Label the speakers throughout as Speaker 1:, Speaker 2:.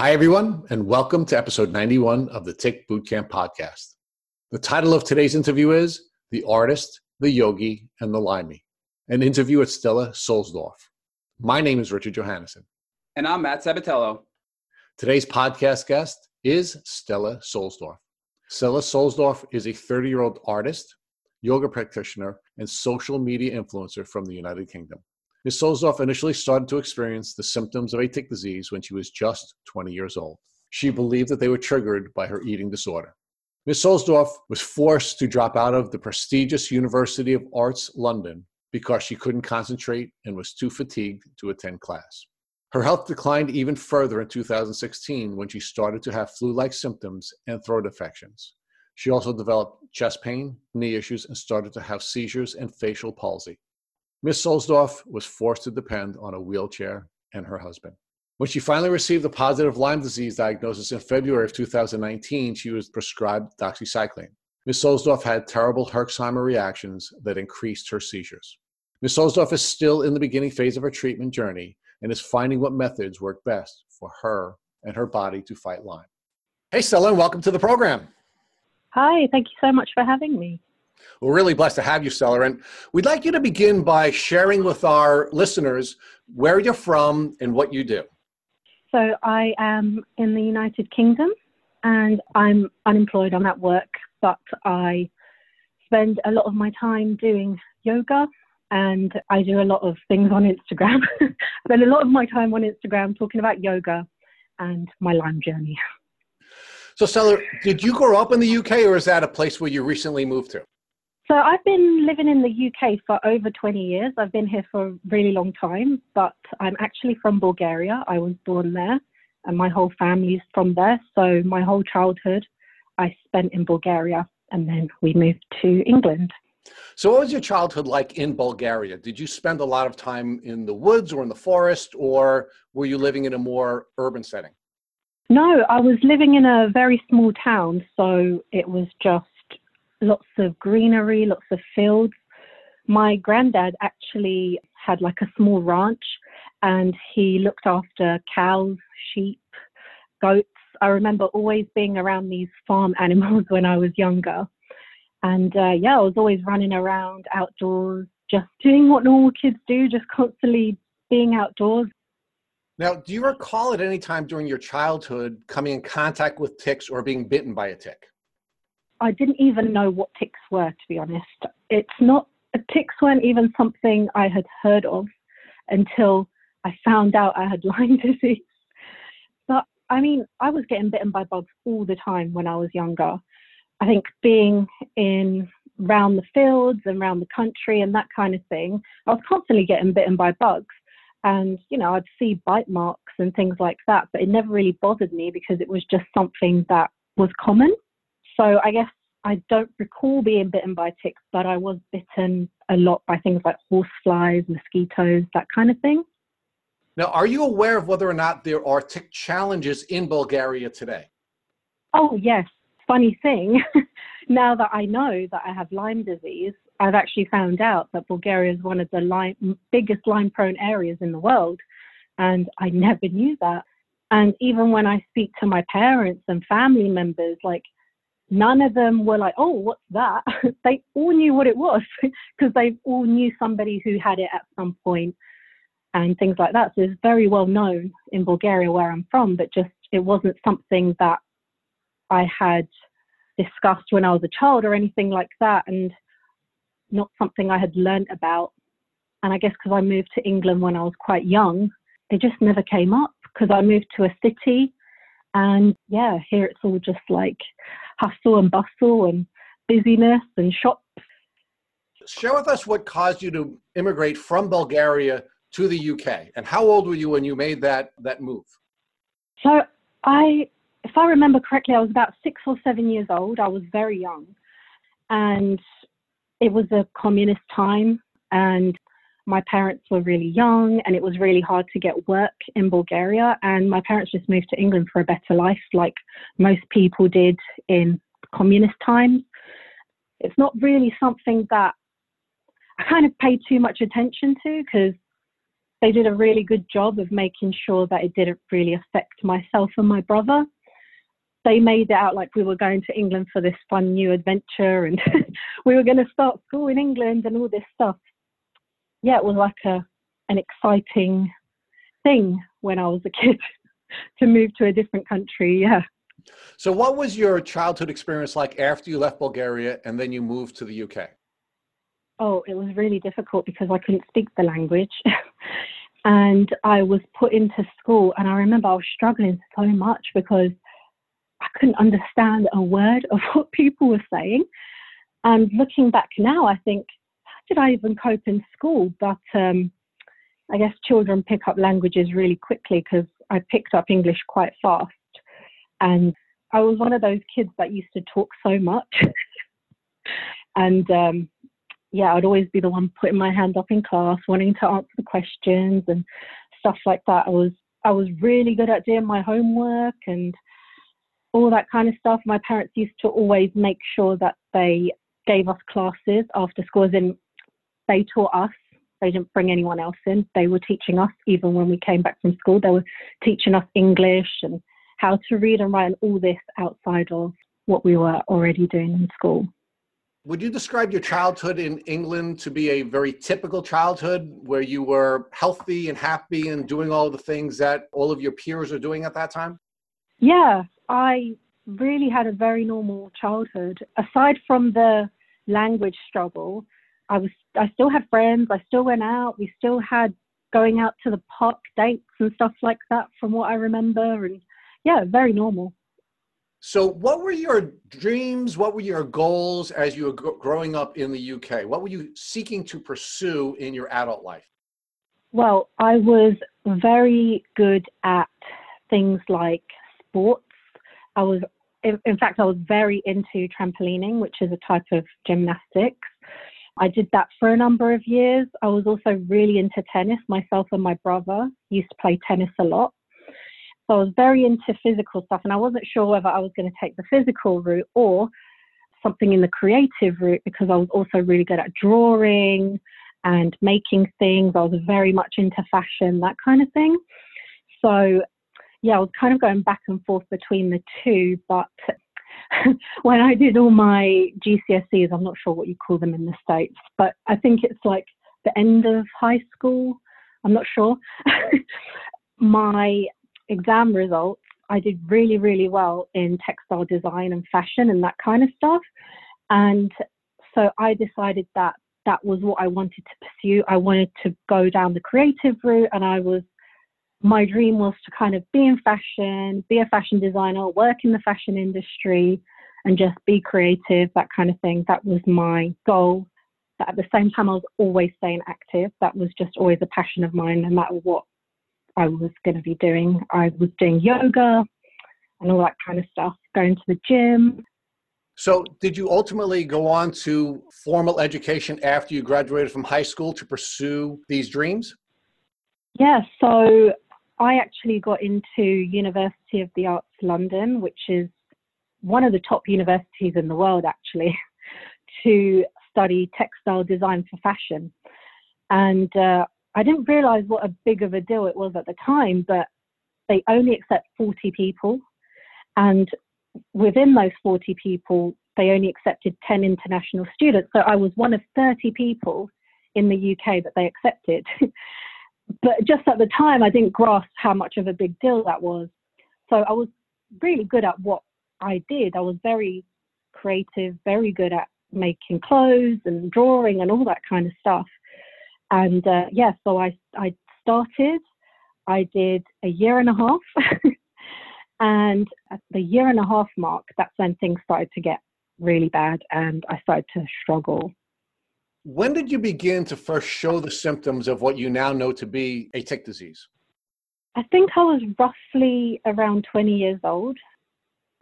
Speaker 1: Hi, everyone, and welcome to episode 91 of the Tick Bootcamp podcast. The title of today's interview is The Artist, the Yogi, and the Lymie, an interview with Stella Solsdorf. My name is Richard Johannesson.
Speaker 2: And I'm Matt Sabatello.
Speaker 1: Today's podcast guest is Stella Solsdorf. Stella Solsdorf is a 30 year old artist, yoga practitioner, and social media influencer from the United Kingdom. Ms. Solsdorf initially started to experience the symptoms of a tick disease when she was just 20 years old. She believed that they were triggered by her eating disorder. Ms. Solsdorf was forced to drop out of the prestigious University of Arts London because she couldn't concentrate and was too fatigued to attend class. Her health declined even further in 2016 when she started to have flu like symptoms and throat infections. She also developed chest pain, knee issues, and started to have seizures and facial palsy. Ms. Solsdorf was forced to depend on a wheelchair and her husband. When she finally received a positive Lyme disease diagnosis in February of 2019, she was prescribed doxycycline. Ms. Solsdorf had terrible Herxheimer reactions that increased her seizures. Ms. Solsdorf is still in the beginning phase of her treatment journey and is finding what methods work best for her and her body to fight Lyme. Hey, Stella, and welcome to the program.
Speaker 3: Hi, thank you so much for having me.
Speaker 1: We're really blessed to have you, Stella. And we'd like you to begin by sharing with our listeners where you're from and what you do.
Speaker 3: So I am in the United Kingdom and I'm unemployed. I'm at work, but I spend a lot of my time doing yoga and I do a lot of things on Instagram. I spend a lot of my time on Instagram talking about yoga and my Lyme journey.
Speaker 1: So, Stella, did you grow up in the UK or is that a place where you recently moved to?
Speaker 3: So I've been living in the UK for over 20 years. I've been here for a really long time, but I'm actually from Bulgaria. I was born there and my whole family's from there. So my whole childhood I spent in Bulgaria and then we moved to England.
Speaker 1: So what was your childhood like in Bulgaria? Did you spend a lot of time in the woods or in the forest or were you living in a more urban setting?
Speaker 3: No, I was living in a very small town, so it was just lots of greenery, lots of fields. My granddad actually had like a small ranch and he looked after cows, sheep, goats. I remember always being around these farm animals when I was younger. And uh, yeah, I was always running around outdoors, just doing what normal kids do, just constantly being outdoors.
Speaker 1: Now, do you recall at any time during your childhood coming in contact with ticks or being bitten by a tick?
Speaker 3: I didn't even know what ticks were, to be honest. It's not, ticks weren't even something I had heard of until I found out I had Lyme disease. But I mean, I was getting bitten by bugs all the time when I was younger. I think being in around the fields and around the country and that kind of thing, I was constantly getting bitten by bugs. And, you know, I'd see bite marks and things like that, but it never really bothered me because it was just something that was common. So I guess I don't recall being bitten by ticks, but I was bitten a lot by things like horseflies, mosquitoes, that kind of thing.
Speaker 1: Now, are you aware of whether or not there are tick challenges in Bulgaria today?
Speaker 3: Oh, yes. Funny thing, now that I know that I have Lyme disease, I've actually found out that Bulgaria is one of the Lyme, biggest Lyme prone areas in the world. And I never knew that. And even when I speak to my parents and family members, like none of them were like, oh, what's that? they all knew what it was because they all knew somebody who had it at some point and things like that. So it's very well known in Bulgaria where I'm from, but just it wasn't something that I had discussed when I was a child or anything like that, and not something I had learnt about. And I guess because I moved to England when I was quite young, it just never came up because I moved to a city and yeah, here it's all just like hustle and bustle and busyness and shops.
Speaker 1: Share with us what caused you to immigrate from Bulgaria to the UK, and how old were you when you made that that move?
Speaker 3: So I, if I remember correctly, I was about six or seven years old. I was very young, and it was a communist time, and my parents were really young and it was really hard to get work in Bulgaria. And my parents just moved to England for a better life, like most people did in communist times. It's not really something that I kind of paid too much attention to because they did a really good job of making sure that it didn't really affect myself and my brother. They made it out like we were going to England for this fun new adventure and we were going to start school in England and all this stuff. Yeah, it was like a an exciting thing when I was a kid to move to a different country. Yeah.
Speaker 1: So, what was your childhood experience like after you left Bulgaria and then you moved to the UK?
Speaker 3: Oh, it was really difficult because I couldn't speak the language. and I was put into school, and I remember I was struggling so much because I couldn't understand a word of what people were saying. And looking back now, I think, did I even cope in school? But um, I guess children pick up languages really quickly because I picked up English quite fast. And I was one of those kids that used to talk so much. and um, yeah, I'd always be the one putting my hand up in class, wanting to answer the questions and stuff like that. I was I was really good at doing my homework and all that kind of stuff. My parents used to always make sure that they gave us classes after school, as in they taught us. They didn't bring anyone else in. They were teaching us even when we came back from school. They were teaching us English and how to read and write and all this outside of what we were already doing in school.
Speaker 1: Would you describe your childhood in England to be a very typical childhood where you were healthy and happy and doing all the things that all of your peers are doing at that time?
Speaker 3: Yeah, I really had a very normal childhood. Aside from the language struggle, I was I still had friends, I still went out, we still had going out to the park dates and stuff like that from what I remember and yeah, very normal.
Speaker 1: So, what were your dreams? What were your goals as you were growing up in the UK? What were you seeking to pursue in your adult life?
Speaker 3: Well, I was very good at things like sports. I was, in fact, I was very into trampolining, which is a type of gymnastics. I did that for a number of years. I was also really into tennis. Myself and my brother used to play tennis a lot. So I was very into physical stuff, and I wasn't sure whether I was going to take the physical route or something in the creative route because I was also really good at drawing and making things. I was very much into fashion, that kind of thing. So, yeah, I was kind of going back and forth between the two. But when I did all my GCSEs, I'm not sure what you call them in the States, but I think it's like the end of high school. I'm not sure. my exam results, I did really, really well in textile design and fashion and that kind of stuff. And so I decided that that was what I wanted to pursue. I wanted to go down the creative route, and I was my dream was to kind of be in fashion, be a fashion designer, work in the fashion industry, and just be creative, that kind of thing. That was my goal. But at the same time, I was always staying active. That was just always a passion of mine, no matter what I was going to be doing. I was doing yoga and all that kind of stuff, going to the gym.
Speaker 1: So, did you ultimately go on to formal education after you graduated from high school to pursue these dreams?
Speaker 3: Yeah, so I actually got into University of the Arts London, which is one of the top universities in the world, actually, to study textile design for fashion. And uh, I didn't realize what a big of a deal it was at the time, but they only accept 40 people. And within those 40 people, they only accepted 10 international students. So I was one of 30 people in the UK that they accepted. but just at the time, I didn't grasp how much of a big deal that was. So I was really good at what I did. I was very creative, very good at making clothes and drawing and all that kind of stuff. And uh, yeah, so I, I started, I did a year and a half. and at the year and a half mark, that's when things started to get really bad and I started to struggle.
Speaker 1: When did you begin to first show the symptoms of what you now know to be a tick disease?
Speaker 3: I think I was roughly around 20 years old.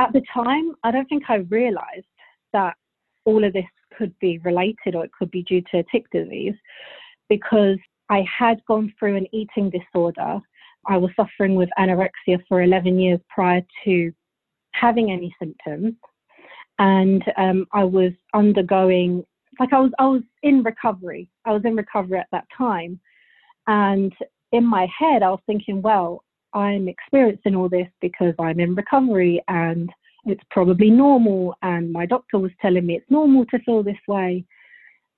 Speaker 3: At the time, I don't think I realized that all of this could be related or it could be due to tick disease because I had gone through an eating disorder. I was suffering with anorexia for 11 years prior to having any symptoms. And um, I was undergoing, like, I was, I was in recovery. I was in recovery at that time. And in my head, I was thinking, well, I'm experiencing all this because I'm in recovery and it's probably normal. And my doctor was telling me it's normal to feel this way.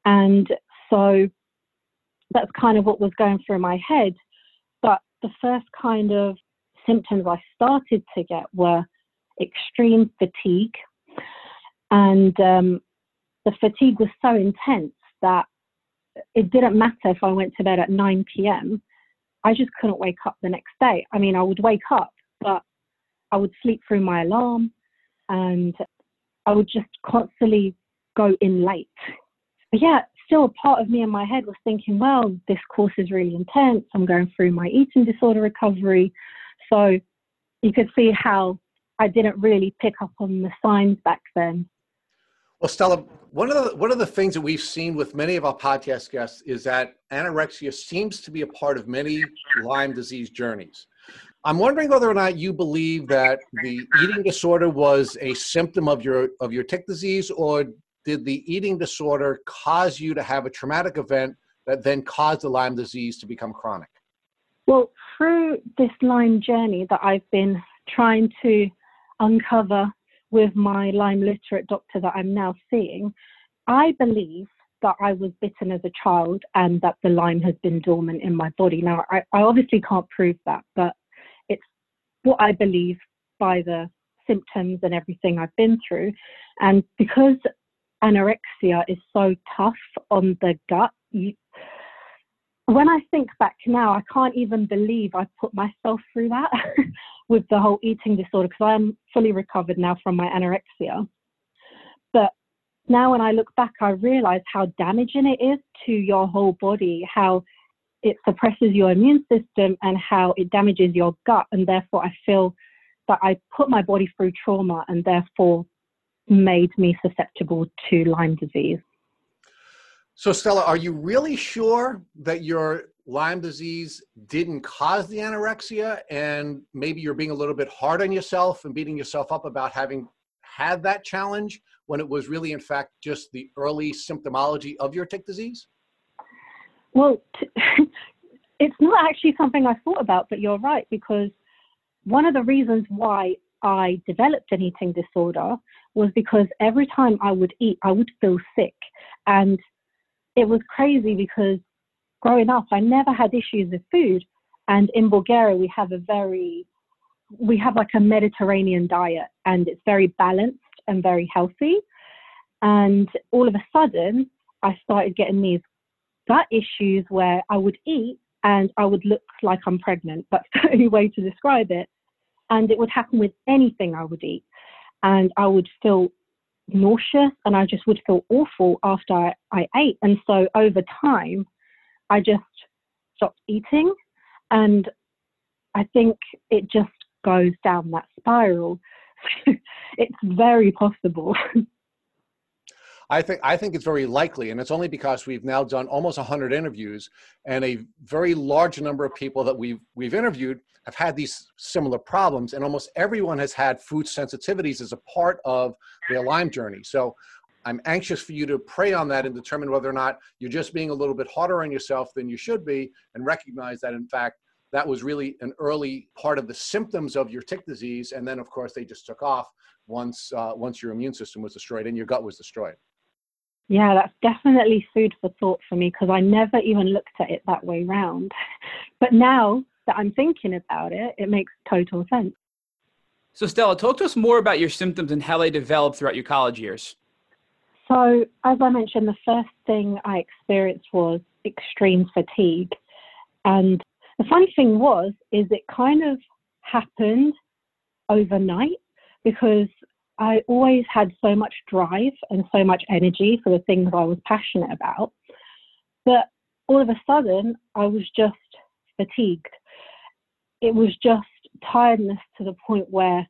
Speaker 3: And so that's kind of what was going through my head. But the first kind of symptoms I started to get were extreme fatigue. And um, the fatigue was so intense that it didn't matter if I went to bed at 9 p.m. I just couldn't wake up the next day. I mean, I would wake up, but I would sleep through my alarm and I would just constantly go in late. But yeah, still a part of me in my head was thinking, well, this course is really intense. I'm going through my eating disorder recovery. So you could see how I didn't really pick up on the signs back then.
Speaker 1: Well, Stella, one of the one of the things that we've seen with many of our podcast guests is that anorexia seems to be a part of many Lyme disease journeys. I'm wondering whether or not you believe that the eating disorder was a symptom of your of your tick disease, or did the eating disorder cause you to have a traumatic event that then caused the Lyme disease to become chronic?
Speaker 3: Well, through this Lyme journey that I've been trying to uncover with my Lyme literate doctor that I'm now seeing, I believe that I was bitten as a child and that the Lyme has been dormant in my body. Now, I, I obviously can't prove that, but it's what I believe by the symptoms and everything I've been through. And because anorexia is so tough on the gut, you, when I think back now, I can't even believe I put myself through that with the whole eating disorder because I'm fully recovered now from my anorexia. But now when I look back, I realize how damaging it is to your whole body, how it suppresses your immune system and how it damages your gut. And therefore, I feel that I put my body through trauma and therefore made me susceptible to Lyme disease.
Speaker 1: So, Stella, are you really sure that your Lyme disease didn't cause the anorexia and maybe you're being a little bit hard on yourself and beating yourself up about having had that challenge when it was really, in fact, just the early symptomology of your tick disease?
Speaker 3: Well, t- it's not actually something I thought about, but you're right, because one of the reasons why I developed an eating disorder was because every time I would eat, I would feel sick. And it was crazy because growing up, I never had issues with food. And in Bulgaria, we have a very, we have like a Mediterranean diet and it's very balanced and very healthy. And all of a sudden, I started getting these gut issues where I would eat and I would look like I'm pregnant. That's the only way to describe it. And it would happen with anything I would eat. And I would feel nauseous and I just would feel awful after I, I ate. And so over time, I just stopped eating. And I think it just goes down that spiral. it's very possible.
Speaker 1: I think I think it's very likely, and it's only because we've now done almost 100 interviews, and a very large number of people that we've we've interviewed have had these similar problems, and almost everyone has had food sensitivities as a part of their Lyme journey. So I'm anxious for you to pray on that and determine whether or not you're just being a little bit harder on yourself than you should be, and recognize that in fact that was really an early part of the symptoms of your tick disease, and then of course they just took off once uh, once your immune system was destroyed and your gut was destroyed.
Speaker 3: Yeah, that's definitely food for thought for me because I never even looked at it that way round. But now that I'm thinking about it, it makes total sense.
Speaker 2: So, Stella, talk to us more about your symptoms and how they developed throughout your college years.
Speaker 3: So, as I mentioned, the first thing I experienced was extreme fatigue. And the funny thing was, is it kind of happened overnight because I always had so much drive and so much energy for the things I was passionate about. But all of a sudden, I was just fatigued. It was just tiredness to the point where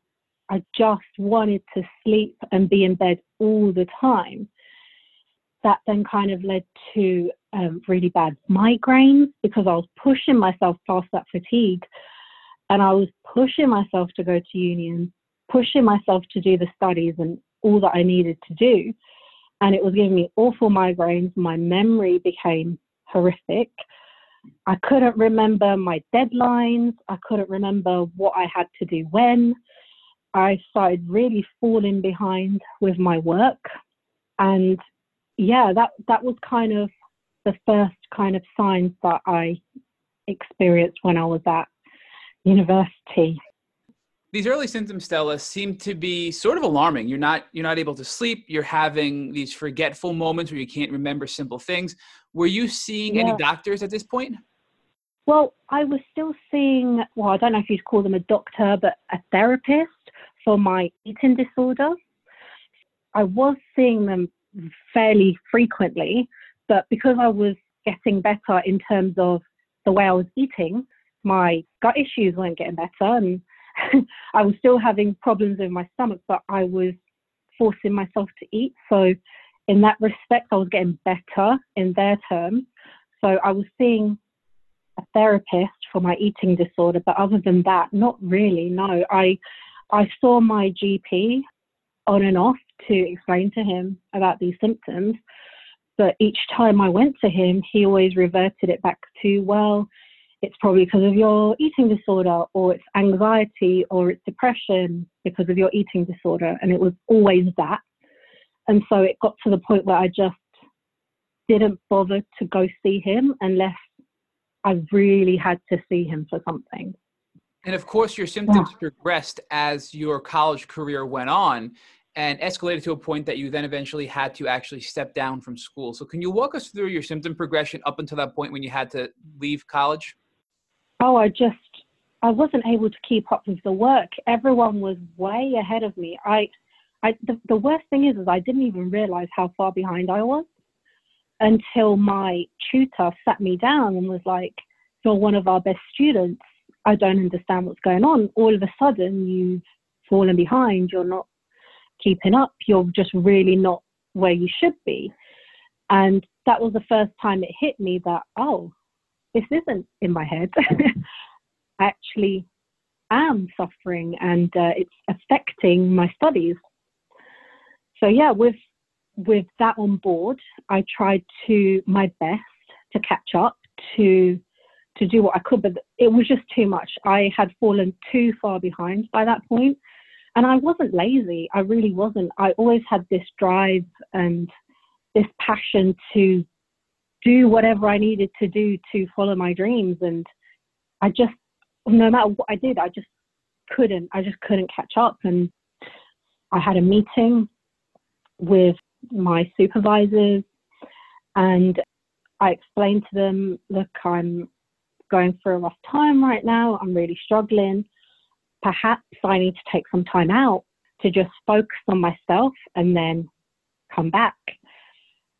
Speaker 3: I just wanted to sleep and be in bed all the time. That then kind of led to um, really bad migraines because I was pushing myself past that fatigue and I was pushing myself to go to union pushing myself to do the studies and all that I needed to do. And it was giving me awful migraines. My memory became horrific. I couldn't remember my deadlines. I couldn't remember what I had to do when. I started really falling behind with my work. And yeah, that, that was kind of the first kind of signs that I experienced when I was at university.
Speaker 2: These early symptoms, Stella, seem to be sort of alarming. You're not you're not able to sleep. You're having these forgetful moments where you can't remember simple things. Were you seeing yeah. any doctors at this point?
Speaker 3: Well, I was still seeing, well, I don't know if you'd call them a doctor, but a therapist for my eating disorder. I was seeing them fairly frequently, but because I was getting better in terms of the way I was eating, my gut issues weren't getting better. And I was still having problems with my stomach, but I was forcing myself to eat. So, in that respect, I was getting better in their terms. So, I was seeing a therapist for my eating disorder, but other than that, not really. No, I I saw my GP on and off to explain to him about these symptoms, but each time I went to him, he always reverted it back to well, it's probably because of your eating disorder, or it's anxiety, or it's depression because of your eating disorder, and it was always that. And so it got to the point where I just didn't bother to go see him unless I really had to see him for something.
Speaker 2: And of course, your symptoms yeah. progressed as your college career went on and escalated to a point that you then eventually had to actually step down from school. So, can you walk us through your symptom progression up until that point when you had to leave college?
Speaker 3: Oh, I just I wasn't able to keep up with the work. Everyone was way ahead of me. I, I the, the worst thing is, is I didn't even realize how far behind I was until my tutor sat me down and was like, You're one of our best students. I don't understand what's going on. All of a sudden, you've fallen behind. You're not keeping up. You're just really not where you should be. And that was the first time it hit me that, oh, this isn't in my head. I actually am suffering and uh, it's affecting my studies. So, yeah, with with that on board, I tried to my best to catch up to to do what I could, but it was just too much. I had fallen too far behind by that point, and I wasn't lazy. I really wasn't. I always had this drive and this passion to do whatever I needed to do to follow my dreams, and I just, no matter what I did, I just couldn't. I just couldn't catch up, and I had a meeting with my supervisors and I explained to them, look, I'm going through a rough time right now. I'm really struggling. Perhaps I need to take some time out to just focus on myself and then come back.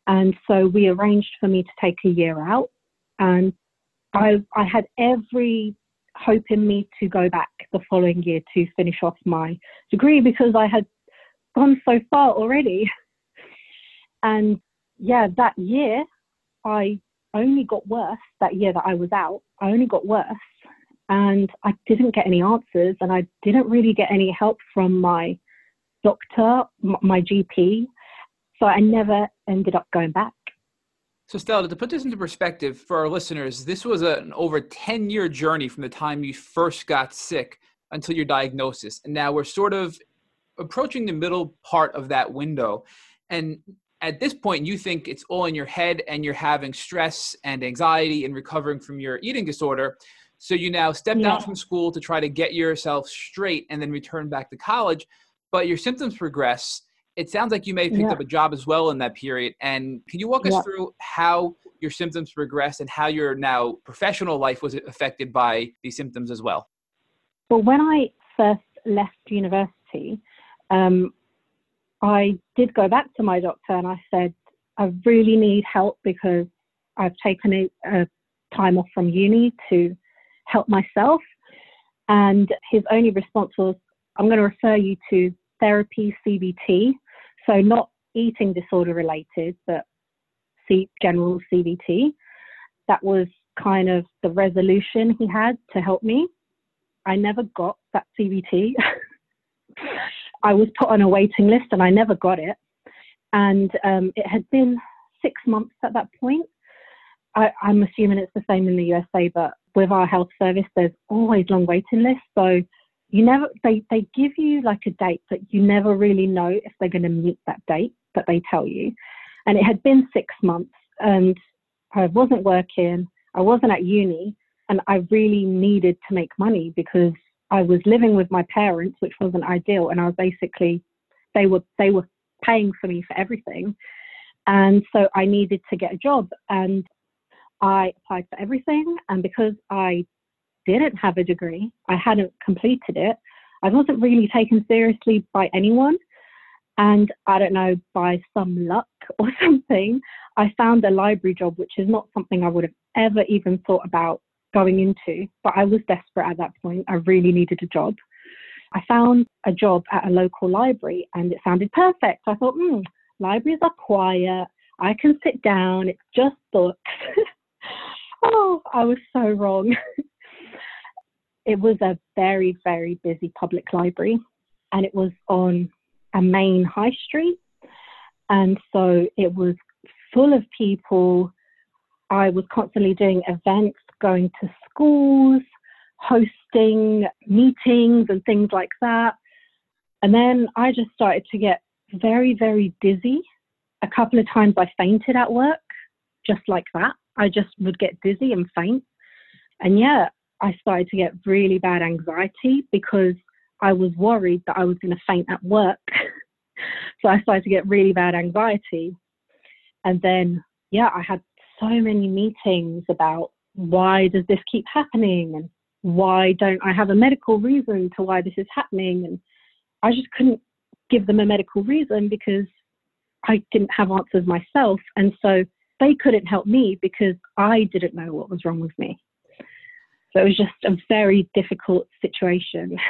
Speaker 3: And so we arranged for me to take a year out. And I, I had every hope in me to go back the following year to finish off my degree because I had gone so far already. And yeah, that year I only got worse that year that I was out. I only got worse and I didn't get any answers and I didn't really get any help from my doctor, my GP. So I never ended up going back.
Speaker 2: So, Stella, to put this into perspective for our listeners, this was an over 10 year journey from the time you first got sick until your diagnosis. And now we're sort of approaching the middle part of that window. And at this point you think it's all in your head and you're having stress and anxiety and recovering from your eating disorder so you now step yeah. down from school to try to get yourself straight and then return back to college but your symptoms progress it sounds like you may have picked yeah. up a job as well in that period and can you walk yeah. us through how your symptoms progressed and how your now professional life was affected by these symptoms as well
Speaker 3: well when i first left university um, I did go back to my doctor and I said, I really need help because I've taken a, a time off from uni to help myself. And his only response was, I'm going to refer you to therapy CBT. So, not eating disorder related, but C- general CBT. That was kind of the resolution he had to help me. I never got that CBT. I was put on a waiting list and I never got it. And um, it had been six months at that point. I, I'm assuming it's the same in the USA, but with our health service, there's always long waiting lists. So you never they they give you like a date, but you never really know if they're going to meet that date that they tell you. And it had been six months, and I wasn't working. I wasn't at uni, and I really needed to make money because I was living with my parents, which wasn't ideal, and I was basically they were they were paying for me for everything, and so I needed to get a job, and I applied for everything, and because I didn't have a degree, I hadn't completed it, I wasn't really taken seriously by anyone. And I don't know, by some luck or something, I found a library job, which is not something I would have ever even thought about going into. But I was desperate at that point. I really needed a job. I found a job at a local library and it sounded perfect. I thought, hmm, libraries are quiet. I can sit down. It's just books. oh, I was so wrong. it was a very, very busy public library and it was on a main high street. And so it was full of people. I was constantly doing events, going to schools, hosting meetings and things like that. And then I just started to get very, very dizzy. A couple of times I fainted at work, just like that. I just would get dizzy and faint. And yeah, I started to get really bad anxiety because I was worried that I was going to faint at work. so I started to get really bad anxiety. And then, yeah, I had so many meetings about why does this keep happening and why don't I have a medical reason to why this is happening? And I just couldn't give them a medical reason because I didn't have answers myself. And so they couldn't help me because I didn't know what was wrong with me. So it was just a very difficult situation.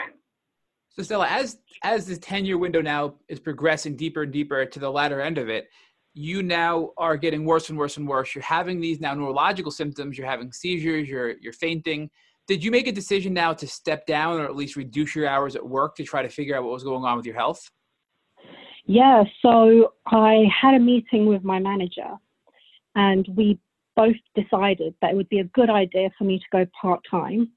Speaker 2: So Stella, as as the ten year window now is progressing deeper and deeper to the latter end of it, you now are getting worse and worse and worse. You're having these now neurological symptoms. You're having seizures. You're you're fainting. Did you make a decision now to step down or at least reduce your hours at work to try to figure out what was going on with your health?
Speaker 3: Yeah. So I had a meeting with my manager, and we both decided that it would be a good idea for me to go part time.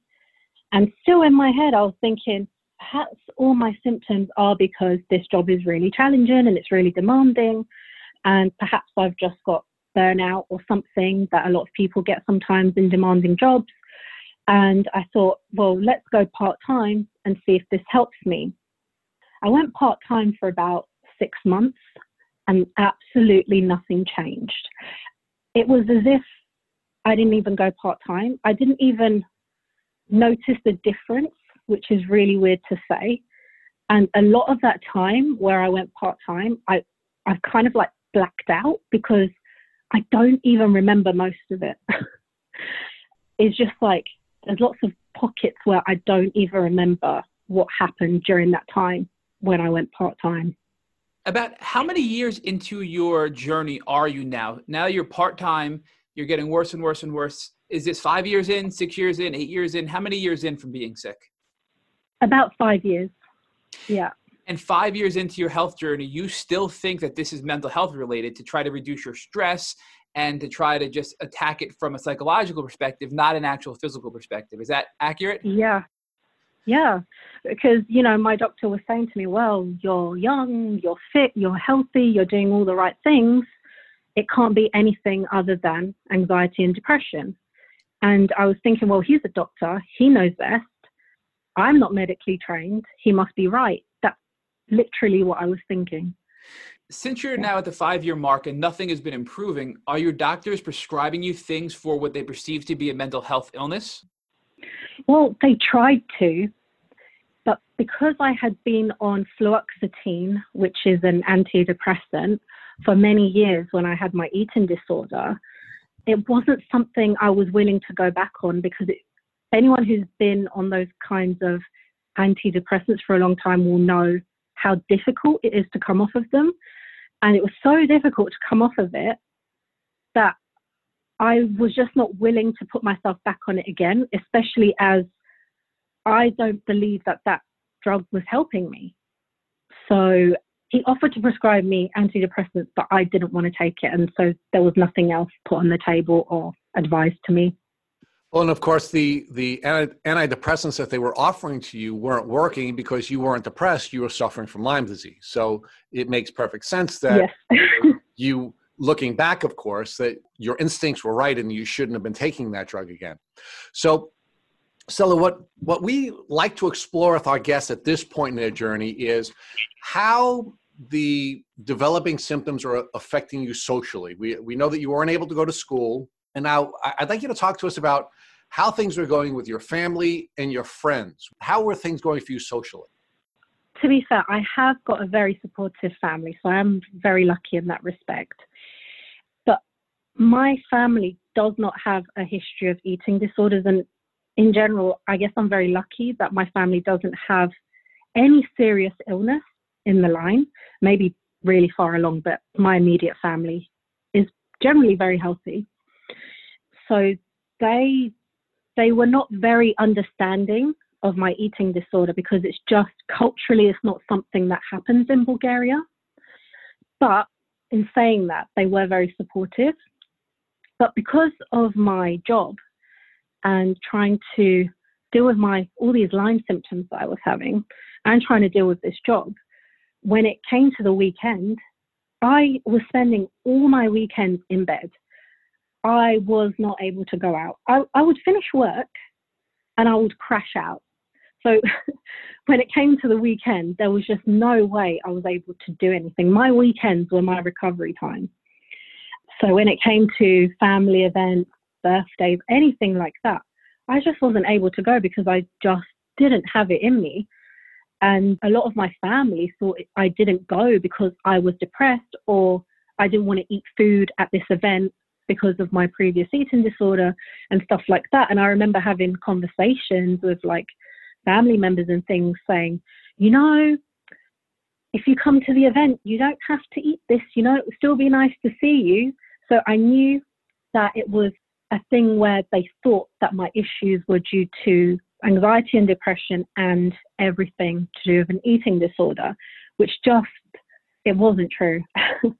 Speaker 3: And still in my head, I was thinking, perhaps all my symptoms are because this job is really challenging and it's really demanding. And perhaps I've just got burnout or something that a lot of people get sometimes in demanding jobs. And I thought, well, let's go part time and see if this helps me. I went part time for about six months and absolutely nothing changed. It was as if I didn't even go part time. I didn't even notice the difference which is really weird to say. And a lot of that time where I went part time, I I've kind of like blacked out because I don't even remember most of it. it's just like there's lots of pockets where I don't even remember what happened during that time when I went part time.
Speaker 2: About how many years into your journey are you now? Now you're part time, you're getting worse and worse and worse. Is this five years in, six years in, eight years in? How many years in from being sick?
Speaker 3: About five years. Yeah.
Speaker 2: And five years into your health journey, you still think that this is mental health related to try to reduce your stress and to try to just attack it from a psychological perspective, not an actual physical perspective. Is that accurate?
Speaker 3: Yeah. Yeah. Because, you know, my doctor was saying to me, well, you're young, you're fit, you're healthy, you're doing all the right things. It can't be anything other than anxiety and depression. And I was thinking, well, he's a doctor, he knows best. I'm not medically trained. He must be right. That's literally what I was thinking.
Speaker 2: Since you're now at the five year mark and nothing has been improving, are your doctors prescribing you things for what they perceive to be a mental health illness?
Speaker 3: Well, they tried to, but because I had been on fluoxetine, which is an antidepressant, for many years when I had my eating disorder, it wasn't something I was willing to go back on because it anyone who's been on those kinds of antidepressants for a long time will know how difficult it is to come off of them. And it was so difficult to come off of it that I was just not willing to put myself back on it again, especially as I don't believe that that drug was helping me. So he offered to prescribe me antidepressants, but I didn't want to take it. And so there was nothing else put on the table or advised to me.
Speaker 1: Well, and of course, the the antidepressants that they were offering to you weren't working because you weren't depressed; you were suffering from Lyme disease. So it makes perfect sense that yes. you, looking back, of course, that your instincts were right and you shouldn't have been taking that drug again. So, Stella, what what we like to explore with our guests at this point in their journey is how the developing symptoms are affecting you socially. We we know that you weren't able to go to school and now I'd like you to talk to us about how things are going with your family and your friends. How are things going for you socially?
Speaker 3: To be fair, I have got a very supportive family, so I'm very lucky in that respect. My family does not have a history of eating disorders, and in general, I guess I'm very lucky that my family doesn't have any serious illness in the line, maybe really far along, but my immediate family is generally very healthy so they they were not very understanding of my eating disorder because it's just culturally it's not something that happens in Bulgaria. But in saying that, they were very supportive. But because of my job and trying to deal with my all these Lyme symptoms that I was having and trying to deal with this job, when it came to the weekend, I was spending all my weekends in bed I was not able to go out. I, I would finish work and I would crash out. So when it came to the weekend, there was just no way I was able to do anything. My weekends were my recovery time. So when it came to family events, birthdays, anything like that, I just wasn't able to go because I just didn't have it in me. And a lot of my family thought I didn't go because I was depressed or I didn't want to eat food at this event because of my previous eating disorder and stuff like that. And I remember having conversations with like family members and things saying, you know, if you come to the event, you don't have to eat this, you know, it would still be nice to see you. So I knew that it was a thing where they thought that my issues were due to anxiety and depression and everything to do with an eating disorder, which just, it wasn't true.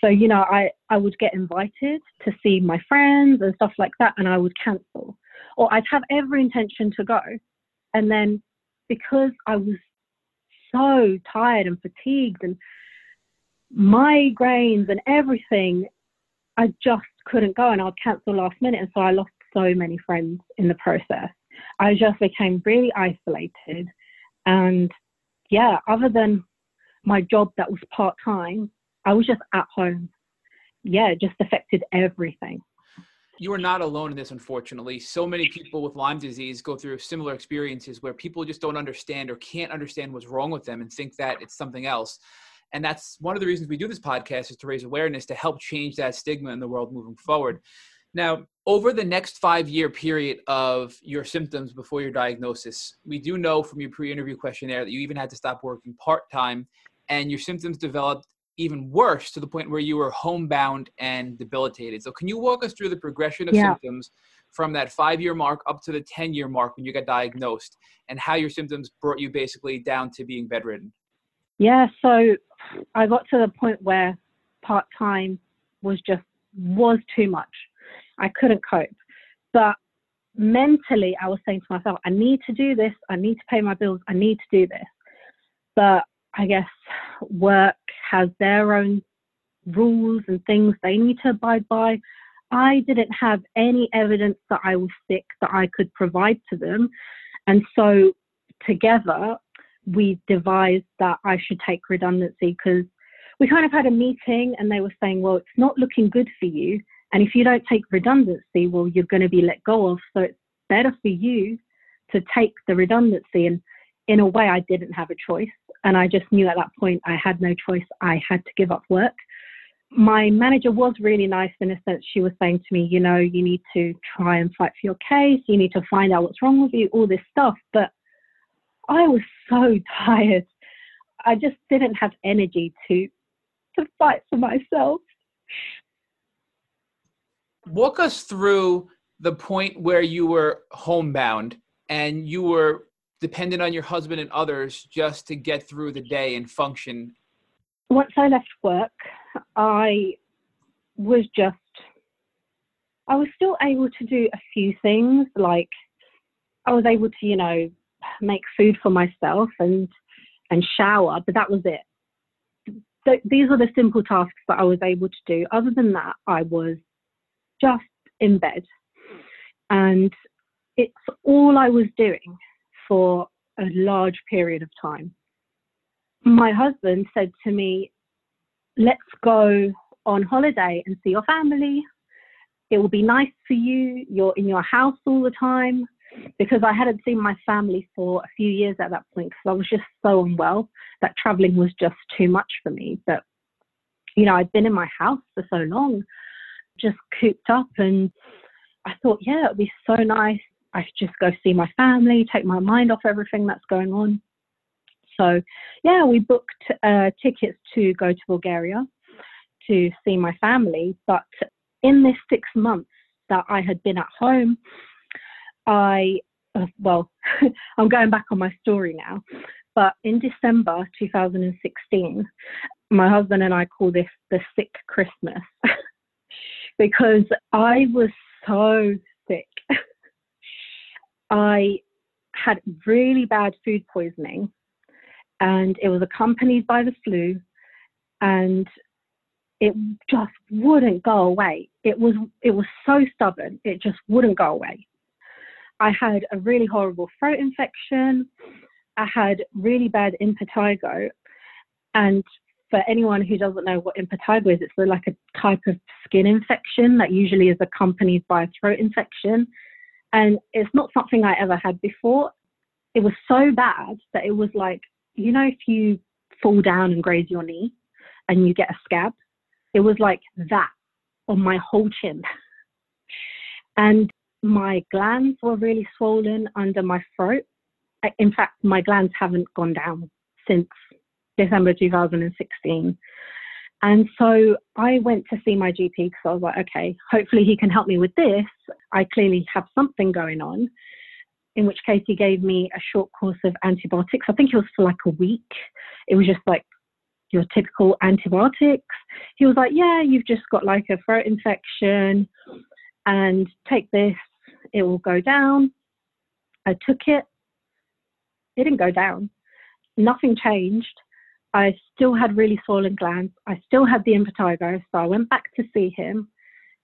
Speaker 3: So, you know, I, I would get invited to see my friends and stuff like that, and I would cancel. Or I'd have every intention to go. And then because I was so tired and fatigued and migraines and everything, I just couldn't go and I'd cancel last minute. And so I lost so many friends in the process. I just became really isolated. And yeah, other than my job that was part time, I was just at home. Yeah, it just affected everything.
Speaker 2: You are not alone in this, unfortunately. So many people with Lyme disease go through similar experiences where people just don't understand or can't understand what's wrong with them and think that it's something else. And that's one of the reasons we do this podcast is to raise awareness to help change that stigma in the world moving forward. Now, over the next five year period of your symptoms before your diagnosis, we do know from your pre interview questionnaire that you even had to stop working part time and your symptoms developed even worse to the point where you were homebound and debilitated. So, can you walk us through the progression of yeah. symptoms from that five year mark up to the 10 year mark when you got diagnosed and how your symptoms brought you basically down to being bedridden?
Speaker 3: Yeah, so I got to the point where part time was just was too much. I couldn't cope. But mentally I was saying to myself, I need to do this, I need to pay my bills, I need to do this. But I guess work has their own rules and things they need to abide by. I didn't have any evidence that I was sick that I could provide to them. And so together we devised that I should take redundancy because we kind of had a meeting and they were saying, well, it's not looking good for you. And if you don't take redundancy, well, you're going to be let go of. So it's better for you to take the redundancy. And in a way, I didn't have a choice. And I just knew at that point I had no choice. I had to give up work. My manager was really nice in a sense. She was saying to me, you know, you need to try and fight for your case. You need to find out what's wrong with you, all this stuff. But I was so tired. I just didn't have energy to to fight for myself.
Speaker 2: Walk us through the point where you were homebound and you were dependent on your husband and others just to get through the day and function
Speaker 3: once I left work, I was just, I was still able to do a few things. Like I was able to, you know, make food for myself and and shower, but that was it. Th- these are the simple tasks that I was able to do. Other than that, I was just in bed, and it's all I was doing for a large period of time. My husband said to me, Let's go on holiday and see your family. It will be nice for you. You're in your house all the time. Because I hadn't seen my family for a few years at that point because I was just so unwell that traveling was just too much for me. But, you know, I'd been in my house for so long, just cooped up, and I thought, yeah, it'd be so nice I could just go see my family, take my mind off everything that's going on. So, yeah, we booked uh, tickets to go to Bulgaria to see my family. But in this six months that I had been at home, I, uh, well, I'm going back on my story now. But in December 2016, my husband and I call this the sick Christmas because I was so sick. I had really bad food poisoning and it was accompanied by the flu and it just wouldn't go away. It was it was so stubborn, it just wouldn't go away. I had a really horrible throat infection. I had really bad impetigo. And for anyone who doesn't know what impetigo is, it's like a type of skin infection that usually is accompanied by a throat infection. And it's not something I ever had before. It was so bad that it was like, you know, if you fall down and graze your knee and you get a scab, it was like that on my whole chin. And my glands were really swollen under my throat. In fact, my glands haven't gone down since December 2016. And so I went to see my GP because I was like, okay, hopefully he can help me with this. I clearly have something going on. In which case, he gave me a short course of antibiotics. I think it was for like a week. It was just like your typical antibiotics. He was like, yeah, you've just got like a throat infection and take this, it will go down. I took it, it didn't go down. Nothing changed. I still had really swollen glands. I still had the impetigo. So I went back to see him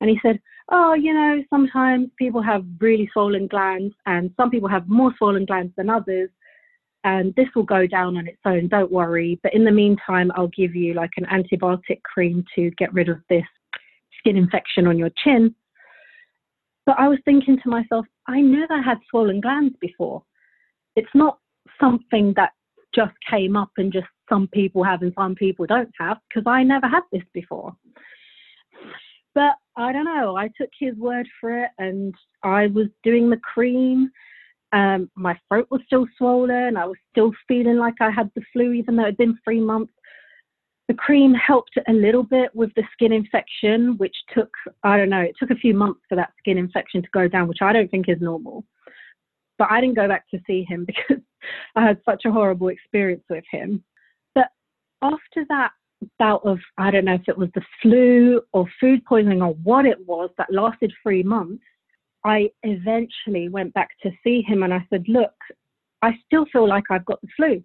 Speaker 3: and he said, Oh, you know, sometimes people have really swollen glands and some people have more swollen glands than others. And this will go down on its own. Don't worry. But in the meantime, I'll give you like an antibiotic cream to get rid of this skin infection on your chin. But I was thinking to myself, I never had swollen glands before. It's not something that just came up and just some people have and some people don't have because I never had this before. But I don't know, I took his word for it and I was doing the cream. Um, my throat was still swollen. I was still feeling like I had the flu, even though it had been three months. The cream helped a little bit with the skin infection, which took, I don't know, it took a few months for that skin infection to go down, which I don't think is normal. But I didn't go back to see him because I had such a horrible experience with him. But after that bout of, I don't know if it was the flu or food poisoning or what it was that lasted three months, I eventually went back to see him and I said, Look, I still feel like I've got the flu.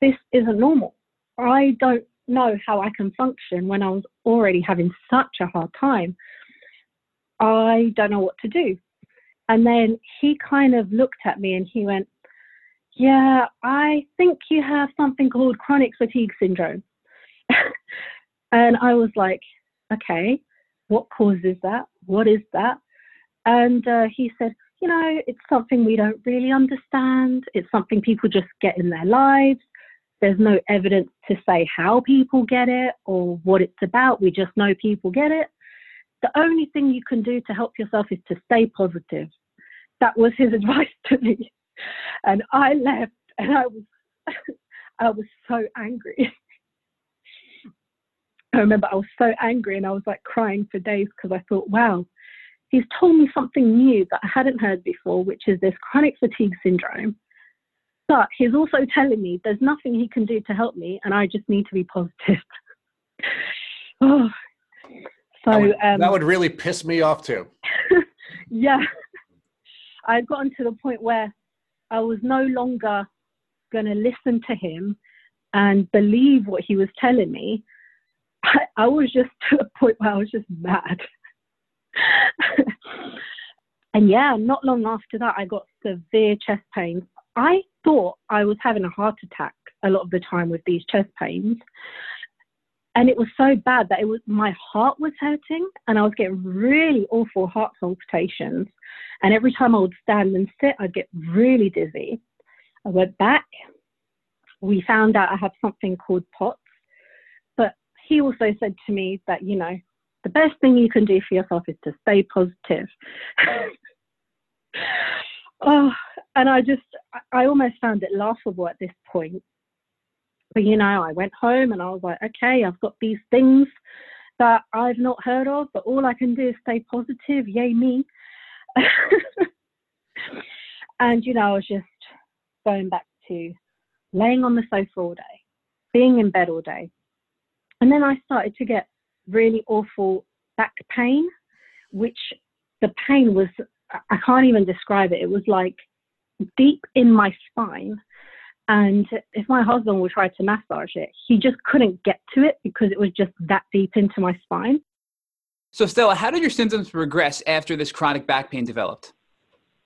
Speaker 3: This isn't normal. I don't know how I can function when I was already having such a hard time. I don't know what to do. And then he kind of looked at me and he went, Yeah, I think you have something called chronic fatigue syndrome. and I was like, Okay, what causes that? What is that? And uh, he said, You know, it's something we don't really understand. It's something people just get in their lives. There's no evidence to say how people get it or what it's about. We just know people get it. The only thing you can do to help yourself is to stay positive. That was his advice to me. And I left and I was I was so angry. I remember I was so angry and I was like crying for days because I thought, wow, he's told me something new that I hadn't heard before, which is this chronic fatigue syndrome But he's also telling me there's nothing he can do to help me, and I just need to be positive. oh, so
Speaker 1: that would,
Speaker 3: um,
Speaker 1: that would really piss me off too.
Speaker 3: yeah, I'd gotten to the point where I was no longer going to listen to him and believe what he was telling me. I, I was just to the point where I was just mad. and yeah, not long after that, I got severe chest pains. I thought I was having a heart attack a lot of the time with these chest pains. And it was so bad that it was my heart was hurting and I was getting really awful heart palpitations. And every time I would stand and sit, I'd get really dizzy. I went back. We found out I have something called POTS. But he also said to me that, you know, the best thing you can do for yourself is to stay positive. oh, and I just, I almost found it laughable at this point. But you know, I went home and I was like, okay, I've got these things that I've not heard of, but all I can do is stay positive. Yay, me. and you know, I was just going back to laying on the sofa all day, being in bed all day. And then I started to get really awful back pain, which the pain was, I can't even describe it. It was like deep in my spine. And if my husband would try to massage it, he just couldn't get to it because it was just that deep into my spine.
Speaker 2: So, Stella, how did your symptoms progress after this chronic back pain developed?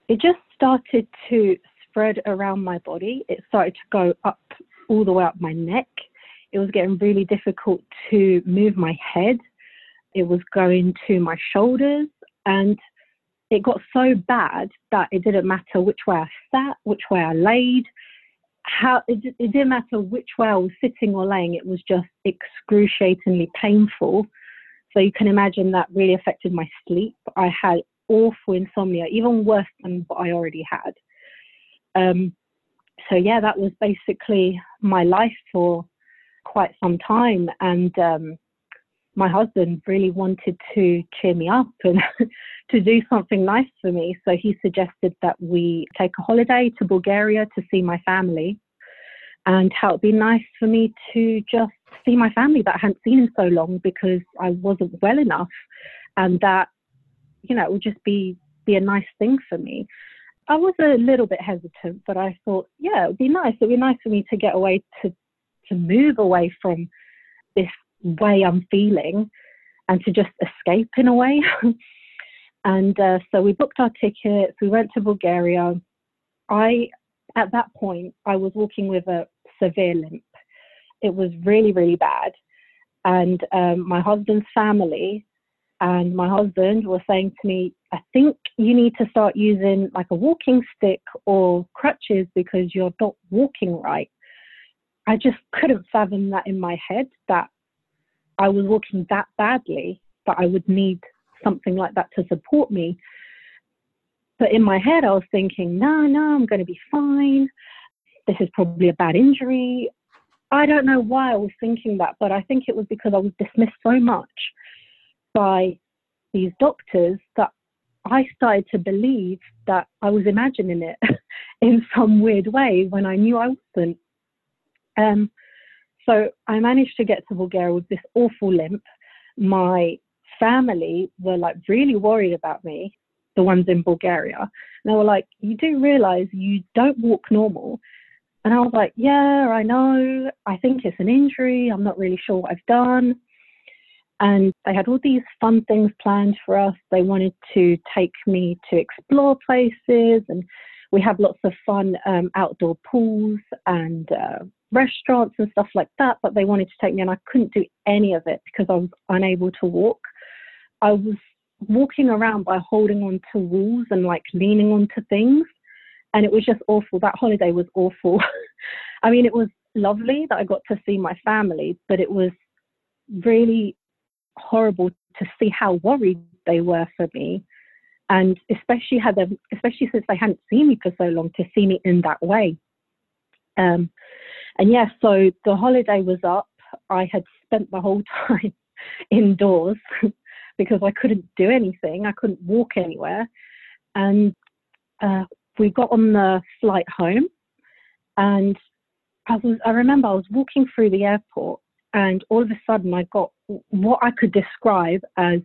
Speaker 3: It just started to spread around my body. It started to go up all the way up my neck. It was getting really difficult to move my head. It was going to my shoulders. And it got so bad that it didn't matter which way I sat, which way I laid, how it, it didn't matter which way I was sitting or laying. It was just excruciatingly painful. So you can imagine that really affected my sleep. I had awful insomnia, even worse than what I already had. Um, so yeah, that was basically my life for quite some time. And um, my husband really wanted to cheer me up and to do something nice for me. So he suggested that we take a holiday to Bulgaria to see my family and how it'd be nice for me to just see my family that I hadn't seen in so long because I wasn't well enough and that, you know, it would just be, be a nice thing for me. I was a little bit hesitant, but I thought, yeah, it would be nice. It would be nice for me to get away to, to move away from way I'm feeling and to just escape in a way. and uh, so we booked our tickets, we went to Bulgaria. I, at that point, I was walking with a severe limp. It was really, really bad. And um, my husband's family and my husband was saying to me, I think you need to start using like a walking stick or crutches because you're not walking right. I just couldn't fathom that in my head that I was walking that badly that I would need something like that to support me. But in my head, I was thinking, no, no, I'm going to be fine. This is probably a bad injury. I don't know why I was thinking that, but I think it was because I was dismissed so much by these doctors that I started to believe that I was imagining it in some weird way when I knew I wasn't. Um, so I managed to get to Bulgaria with this awful limp. My family were like really worried about me, the ones in Bulgaria. And they were like, You do realize you don't walk normal. And I was like, Yeah, I know. I think it's an injury. I'm not really sure what I've done. And they had all these fun things planned for us. They wanted to take me to explore places, and we had lots of fun um, outdoor pools and uh, restaurants and stuff like that, but they wanted to take me and I couldn't do any of it because I was unable to walk. I was walking around by holding on to walls and like leaning onto things. And it was just awful. That holiday was awful. I mean, it was lovely that I got to see my family, but it was really horrible to see how worried they were for me. And especially had them, especially since they hadn't seen me for so long, to see me in that way. Um, and yeah, so the holiday was up. I had spent the whole time indoors because I couldn't do anything. I couldn't walk anywhere. And uh, we got on the flight home, And I was, I remember I was walking through the airport and all of a sudden I got what I could describe as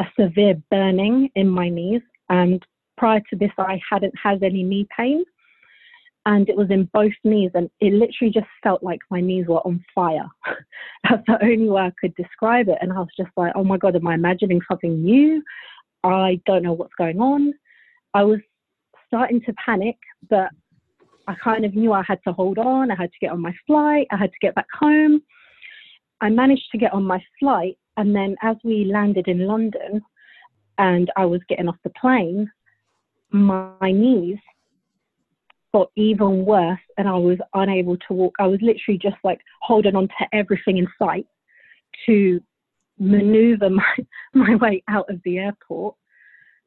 Speaker 3: a severe burning in my knees. And prior to this, I hadn't had any knee pain. And it was in both knees, and it literally just felt like my knees were on fire. That's the only way I could describe it. And I was just like, oh my God, am I imagining something new? I don't know what's going on. I was starting to panic, but I kind of knew I had to hold on. I had to get on my flight. I had to get back home. I managed to get on my flight. And then as we landed in London and I was getting off the plane, my knees got even worse and I was unable to walk. I was literally just like holding on to everything in sight to maneuver my, my way out of the airport.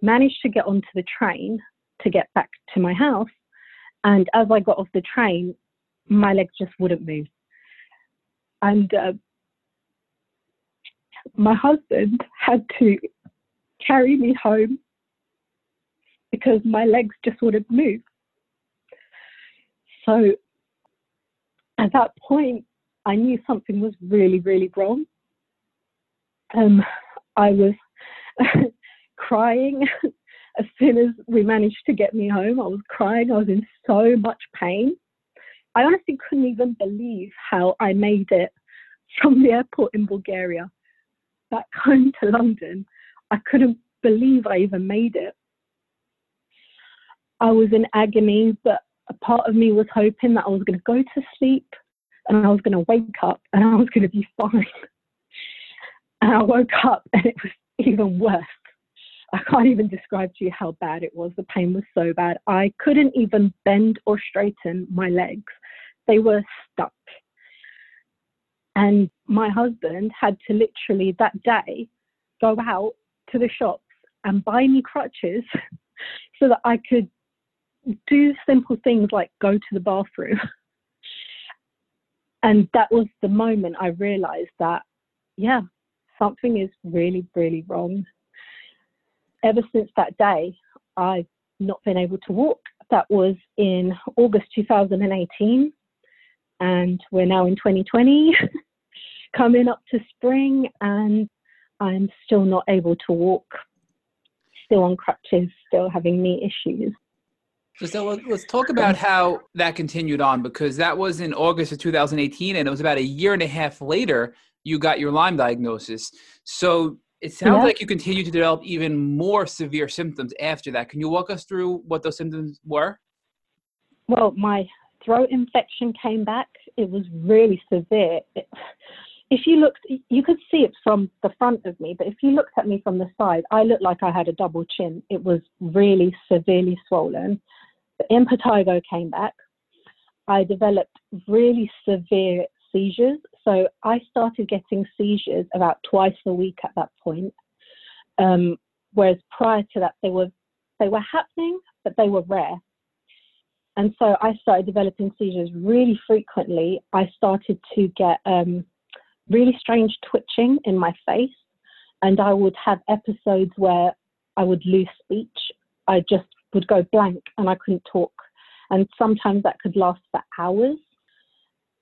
Speaker 3: Managed to get onto the train to get back to my house. And as I got off the train, my legs just wouldn't move. And uh, my husband had to carry me home because my legs just wouldn't move. So at that point, I knew something was really, really wrong. Um, I was crying as soon as we managed to get me home. I was crying. I was in so much pain. I honestly couldn't even believe how I made it from the airport in Bulgaria back home to London. I couldn't believe I even made it. I was in agony, but a part of me was hoping that I was going to go to sleep and I was going to wake up and I was going to be fine. And I woke up and it was even worse. I can't even describe to you how bad it was. The pain was so bad. I couldn't even bend or straighten my legs, they were stuck. And my husband had to literally that day go out to the shops and buy me crutches so that I could do simple things like go to the bathroom. and that was the moment I realized that, yeah, something is really, really wrong. Ever since that day, I've not been able to walk. That was in August 2018, and we're now in 2020, coming up to spring, and I'm still not able to walk, still on crutches, still having knee issues.
Speaker 2: So, let's talk about how that continued on because that was in August of 2018, and it was about a year and a half later you got your Lyme diagnosis. So it sounds yeah. like you continued to develop even more severe symptoms after that. Can you walk us through what those symptoms were?
Speaker 3: Well, my throat infection came back. It was really severe. It, if you looked, you could see it from the front of me, but if you looked at me from the side, I looked like I had a double chin. It was really severely swollen. The impetigo came back. I developed really severe seizures. So I started getting seizures about twice a week at that point. Um, whereas prior to that, they were they were happening, but they were rare. And so I started developing seizures really frequently. I started to get um, really strange twitching in my face, and I would have episodes where I would lose speech. I just would go blank and I couldn't talk. And sometimes that could last for hours.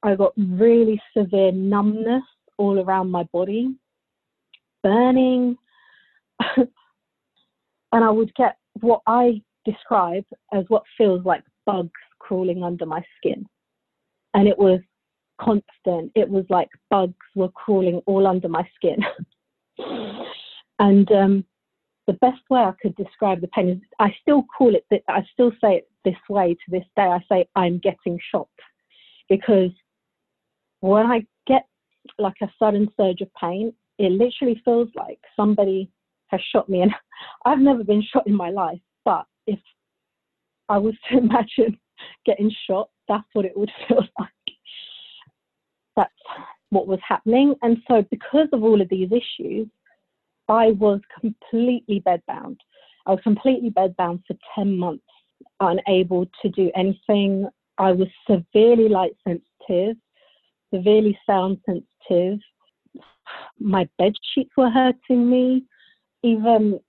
Speaker 3: I got really severe numbness all around my body, burning. and I would get what I describe as what feels like bugs crawling under my skin. And it was constant. It was like bugs were crawling all under my skin. and um, the best way I could describe the pain is I still call it, I still say it this way to this day. I say I'm getting shot because when I get like a sudden surge of pain, it literally feels like somebody has shot me. And I've never been shot in my life, but if I was to imagine getting shot, that's what it would feel like. That's what was happening. And so, because of all of these issues, I was completely bedbound. I was completely bedbound for 10 months, unable to do anything. I was severely light sensitive, severely sound sensitive. My bed sheets were hurting me. Even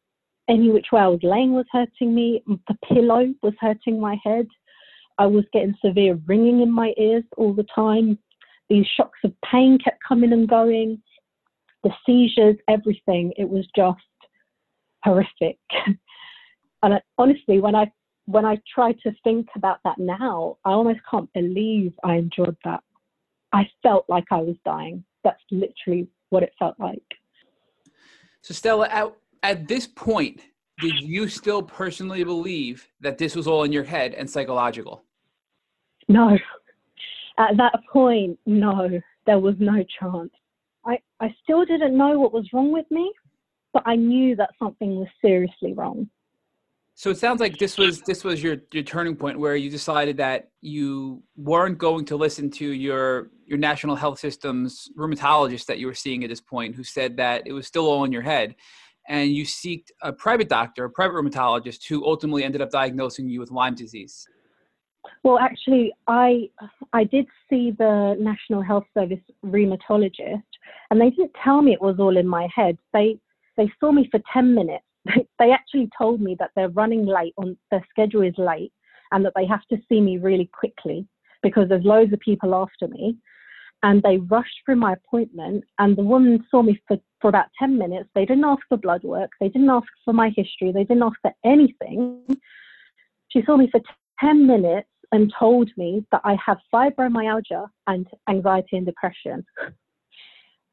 Speaker 3: any which way I was laying was hurting me. The pillow was hurting my head. I was getting severe ringing in my ears all the time. These shocks of pain kept coming and going. The seizures, everything. It was just horrific. and I, honestly, when I when I try to think about that now, I almost can't believe I endured that. I felt like I was dying. That's literally what it felt like.
Speaker 2: So, Stella, at, at this point, did you still personally believe that this was all in your head and psychological?
Speaker 3: No. At that point, no, there was no chance. I, I still didn't know what was wrong with me, but I knew that something was seriously wrong.
Speaker 2: So it sounds like this was this was your your turning point where you decided that you weren't going to listen to your your national health system's rheumatologist that you were seeing at this point, who said that it was still all in your head, and you seeked a private doctor, a private rheumatologist, who ultimately ended up diagnosing you with Lyme disease.
Speaker 3: Well, actually, I I did see the National Health Service rheumatologist, and they didn't tell me it was all in my head. They they saw me for ten minutes. They actually told me that they're running late on their schedule is late and that they have to see me really quickly because there's loads of people after me. And they rushed through my appointment and the woman saw me for, for about 10 minutes. They didn't ask for blood work. They didn't ask for my history. They didn't ask for anything. She saw me for 10 minutes and told me that i have fibromyalgia and anxiety and depression and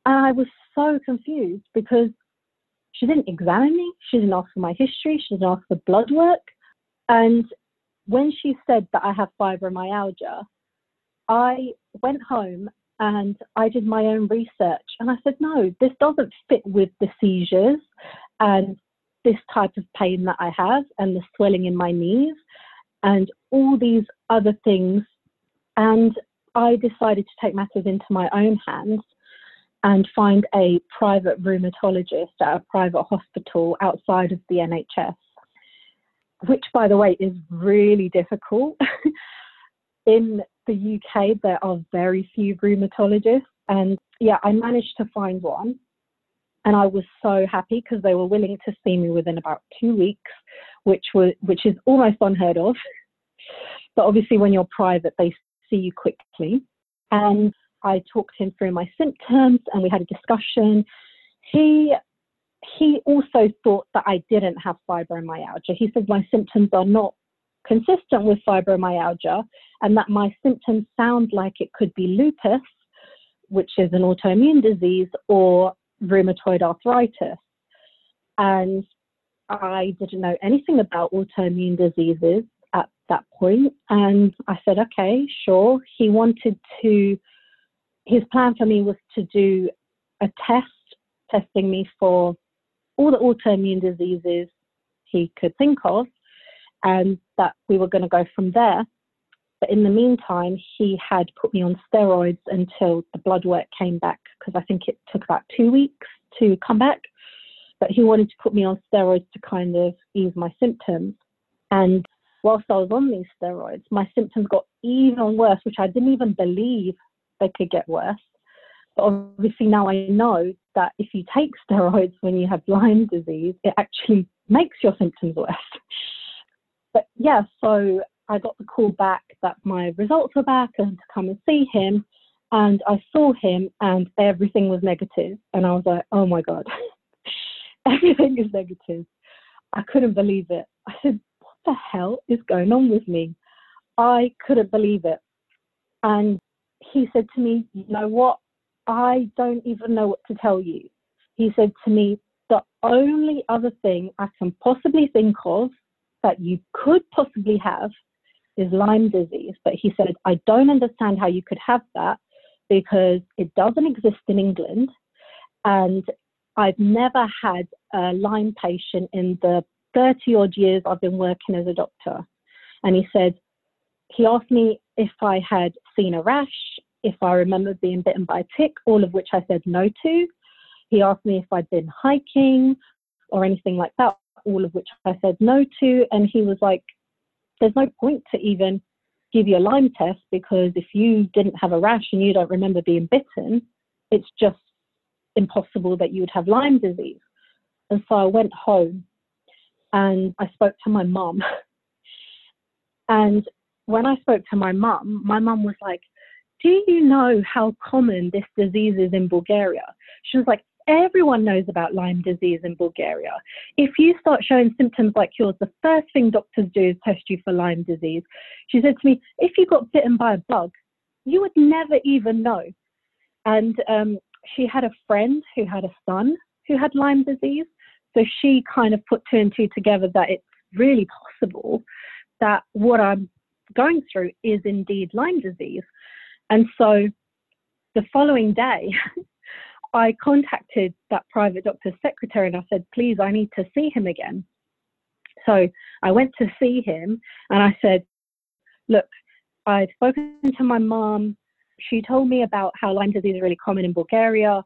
Speaker 3: i was so confused because she didn't examine me. She didn't ask for my history. She didn't ask for blood work. And when she said that I have fibromyalgia, I went home and I did my own research. And I said, no, this doesn't fit with the seizures and this type of pain that I have and the swelling in my knees and all these other things. And I decided to take matters into my own hands and find a private rheumatologist at a private hospital outside of the NHS, which, by the way, is really difficult. In the UK, there are very few rheumatologists, and yeah, I managed to find one. And I was so happy because they were willing to see me within about two weeks, which was which is almost unheard of. But obviously, when you're private, they see you quickly. And I talked him through my symptoms and we had a discussion. He he also thought that I didn't have fibromyalgia. He said my symptoms are not consistent with fibromyalgia and that my symptoms sound like it could be lupus, which is an autoimmune disease, or rheumatoid arthritis. And I didn't know anything about autoimmune diseases at that point. And I said, okay, sure. He wanted to his plan for me was to do a test, testing me for all the autoimmune diseases he could think of, and that we were going to go from there. But in the meantime, he had put me on steroids until the blood work came back, because I think it took about two weeks to come back. But he wanted to put me on steroids to kind of ease my symptoms. And whilst I was on these steroids, my symptoms got even worse, which I didn't even believe they could get worse. But obviously now I know that if you take steroids when you have Lyme disease, it actually makes your symptoms worse. But yeah, so I got the call back that my results were back and to come and see him. And I saw him and everything was negative. And I was like, oh my God, everything is negative. I couldn't believe it. I said, what the hell is going on with me? I couldn't believe it. And he said to me, You know what? I don't even know what to tell you. He said to me, The only other thing I can possibly think of that you could possibly have is Lyme disease. But he said, I don't understand how you could have that because it doesn't exist in England. And I've never had a Lyme patient in the 30 odd years I've been working as a doctor. And he said, he asked me if I had seen a rash, if I remember being bitten by a tick, all of which I said no to. He asked me if I'd been hiking or anything like that, all of which I said no to. And he was like, there's no point to even give you a Lyme test because if you didn't have a rash and you don't remember being bitten, it's just impossible that you would have Lyme disease. And so I went home and I spoke to my mum. and when I spoke to my mum, my mum was like, Do you know how common this disease is in Bulgaria? She was like, Everyone knows about Lyme disease in Bulgaria. If you start showing symptoms like yours, the first thing doctors do is test you for Lyme disease. She said to me, If you got bitten by a bug, you would never even know. And um, she had a friend who had a son who had Lyme disease. So she kind of put two and two together that it's really possible that what I'm going through is indeed Lyme disease. And so the following day, I contacted that private doctor's secretary and I said, please, I need to see him again. So I went to see him and I said, look, I'd spoken to my mom. She told me about how Lyme disease is really common in Bulgaria.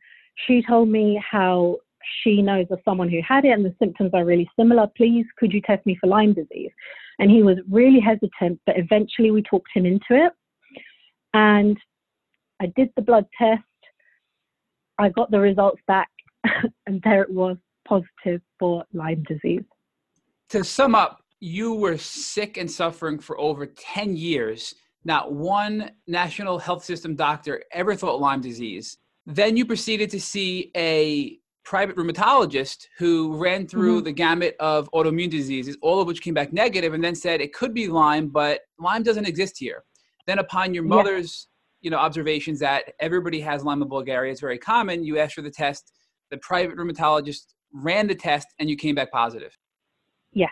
Speaker 3: She told me how she knows of someone who had it and the symptoms are really similar. Please, could you test me for Lyme disease? And he was really hesitant, but eventually we talked him into it. And I did the blood test. I got the results back, and there it was positive for Lyme disease.
Speaker 2: To sum up, you were sick and suffering for over 10 years. Not one national health system doctor ever thought Lyme disease. Then you proceeded to see a private rheumatologist who ran through mm-hmm. the gamut of autoimmune diseases, all of which came back negative, and then said it could be Lyme, but Lyme doesn't exist here. Then, upon your mother's you know observations that everybody has Lyme in Bulgaria, it's very common. You asked for the test. The private rheumatologist ran the test, and you came back positive.
Speaker 3: Yeah.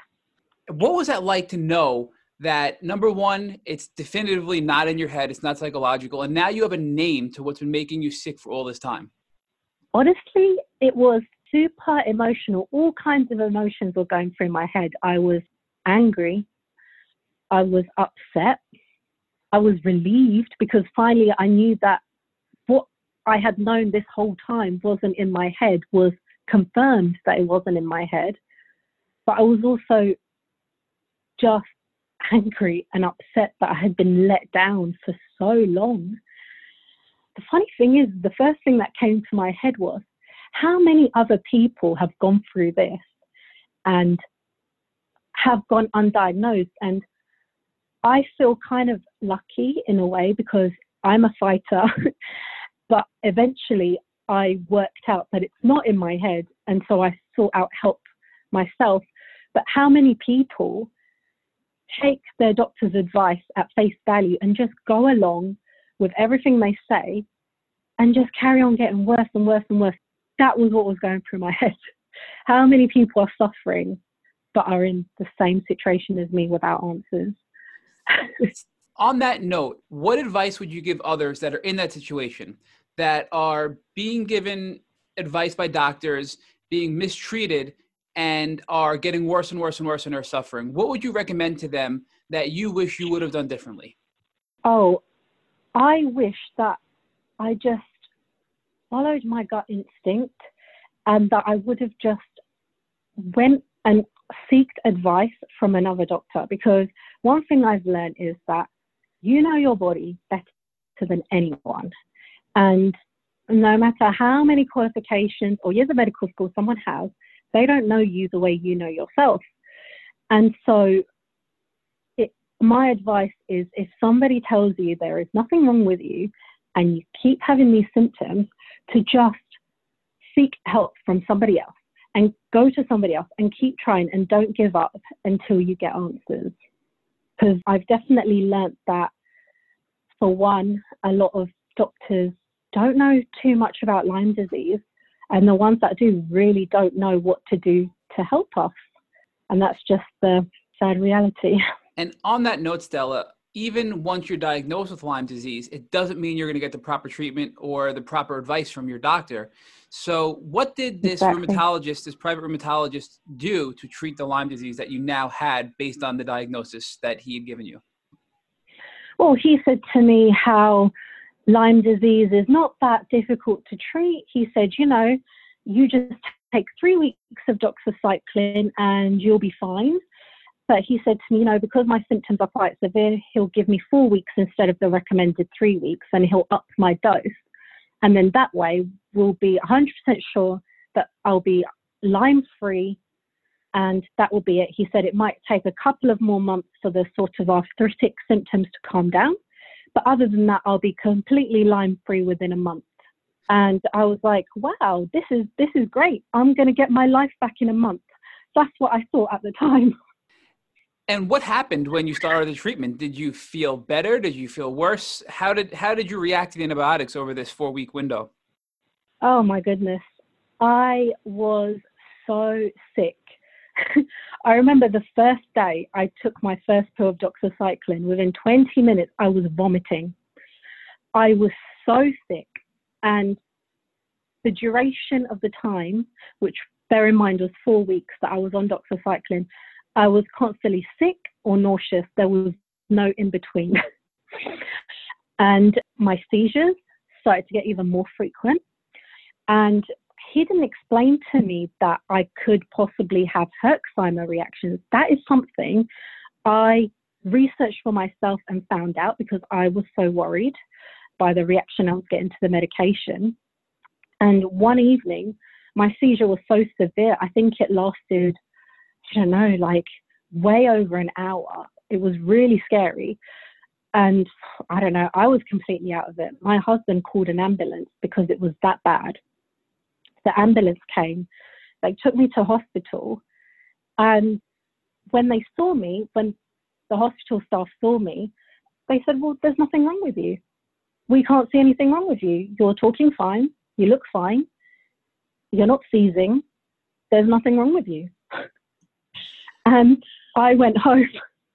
Speaker 2: What was that like to know that number one, it's definitively not in your head, it's not psychological, and now you have a name to what's been making you sick for all this time?
Speaker 3: honestly, it was super emotional. All kinds of emotions were going through my head. I was angry. I was upset. I was relieved because finally I knew that what I had known this whole time wasn't in my head, was confirmed that it wasn't in my head. But I was also just angry and upset that I had been let down for so long the funny thing is, the first thing that came to my head was how many other people have gone through this and have gone undiagnosed. And I feel kind of lucky in a way because I'm a fighter, but eventually I worked out that it's not in my head. And so I sought out help myself. But how many people take their doctor's advice at face value and just go along with everything they say and just carry on getting worse and worse and worse. That was what was going through my head. How many people are suffering but are in the same situation as me without answers?
Speaker 2: On that note, what advice would you give others that are in that situation that are being given advice by doctors, being mistreated, and are getting worse and worse and worse and are suffering? What would you recommend to them that you wish you would have done differently?
Speaker 3: Oh, I wish that I just followed my gut instinct and that I would have just went and seeked advice from another doctor because one thing I've learned is that you know your body better than anyone. And no matter how many qualifications or years of medical school someone has, they don't know you the way you know yourself. And so my advice is if somebody tells you there is nothing wrong with you and you keep having these symptoms, to just seek help from somebody else and go to somebody else and keep trying and don't give up until you get answers. Because I've definitely learnt that, for one, a lot of doctors don't know too much about Lyme disease, and the ones that do really don't know what to do to help us. And that's just the sad reality.
Speaker 2: And on that note, Stella, even once you're diagnosed with Lyme disease, it doesn't mean you're going to get the proper treatment or the proper advice from your doctor. So, what did this exactly. rheumatologist, this private rheumatologist, do to treat the Lyme disease that you now had based on the diagnosis that he had given you?
Speaker 3: Well, he said to me how Lyme disease is not that difficult to treat. He said, you know, you just take three weeks of doxycycline and you'll be fine. But he said to me, you know, because my symptoms are quite severe, he'll give me four weeks instead of the recommended three weeks and he'll up my dose. And then that way we'll be 100% sure that I'll be Lyme free and that will be it. He said it might take a couple of more months for the sort of arthritic symptoms to calm down, but other than that, I'll be completely Lyme free within a month. And I was like, wow, this is this is great. I'm going to get my life back in a month. That's what I thought at the time.
Speaker 2: And what happened when you started the treatment? Did you feel better? Did you feel worse? How did how did you react to the antibiotics over this four week window?
Speaker 3: Oh my goodness. I was so sick. I remember the first day I took my first pill of doxycycline, within 20 minutes I was vomiting. I was so sick. And the duration of the time, which bear in mind was four weeks that I was on doxycycline, I was constantly sick or nauseous. There was no in between. and my seizures started to get even more frequent. And he didn't explain to me that I could possibly have Herxheimer reactions. That is something I researched for myself and found out because I was so worried by the reaction I was getting to the medication. And one evening, my seizure was so severe, I think it lasted, I don't know, like way over an hour. It was really scary. And I don't know, I was completely out of it. My husband called an ambulance because it was that bad. The ambulance came, they took me to hospital. And when they saw me, when the hospital staff saw me, they said, Well, there's nothing wrong with you we can't see anything wrong with you. You're talking fine. You look fine. You're not seizing. There's nothing wrong with you. and I went home.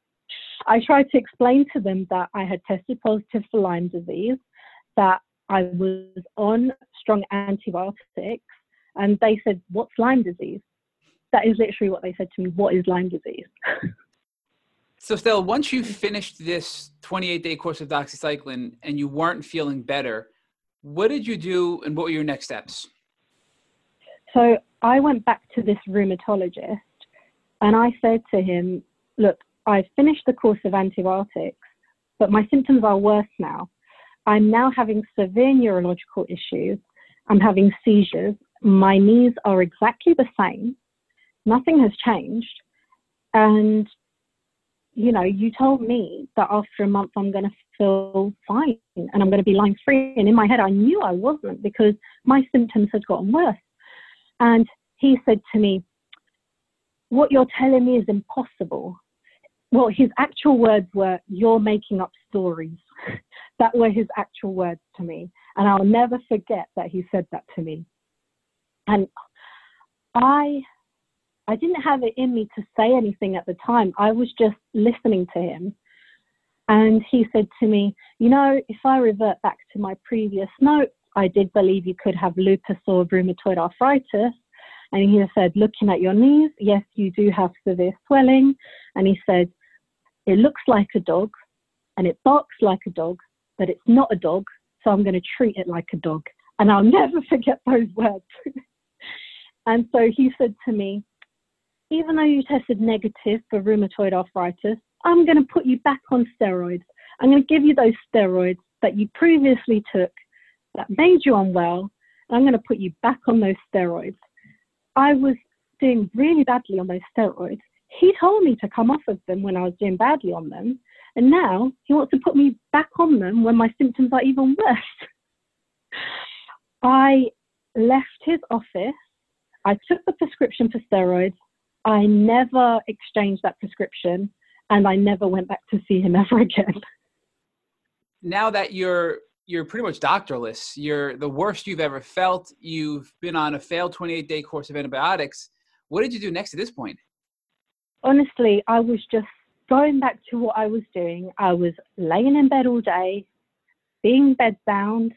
Speaker 3: I tried to explain to them that I had tested positive for Lyme disease, that I was on strong antibiotics, and they said, What's Lyme disease? That is literally what they said to me. What is Lyme disease?
Speaker 2: So, Stella, once you mm-hmm. finished this 28 day course of doxycycline and you weren't feeling better, what did you do and what were your next steps?
Speaker 3: So, I went back to this rheumatologist and I said to him, Look, I've finished the course of antibiotics, but my symptoms are worse now. I'm now having severe neurological issues. I'm having seizures. My knees are exactly the same. Nothing has changed. And you know, you told me that after a month I'm going to feel fine and I'm going to be Lyme free. And in my head, I knew I wasn't because my symptoms had gotten worse. And he said to me, What you're telling me is impossible. Well, his actual words were, You're making up stories. that were his actual words to me. And I'll never forget that he said that to me. And I I didn't have it in me to say anything at the time. I was just listening to him. And he said to me, You know, if I revert back to my previous notes, I did believe you could have lupus or rheumatoid arthritis. And he said, Looking at your knees, yes, you do have severe swelling. And he said, It looks like a dog and it barks like a dog, but it's not a dog. So I'm going to treat it like a dog. And I'll never forget those words. and so he said to me, even though you tested negative for rheumatoid arthritis, I'm going to put you back on steroids. I'm going to give you those steroids that you previously took that made you unwell. I'm going to put you back on those steroids. I was doing really badly on those steroids. He told me to come off of them when I was doing badly on them. And now he wants to put me back on them when my symptoms are even worse. I left his office. I took the prescription for steroids I never exchanged that prescription and I never went back to see him ever again.
Speaker 2: Now that you're you're pretty much doctorless, you're the worst you've ever felt, you've been on a failed 28 day course of antibiotics. What did you do next at this point?
Speaker 3: Honestly, I was just going back to what I was doing. I was laying in bed all day, being bedbound.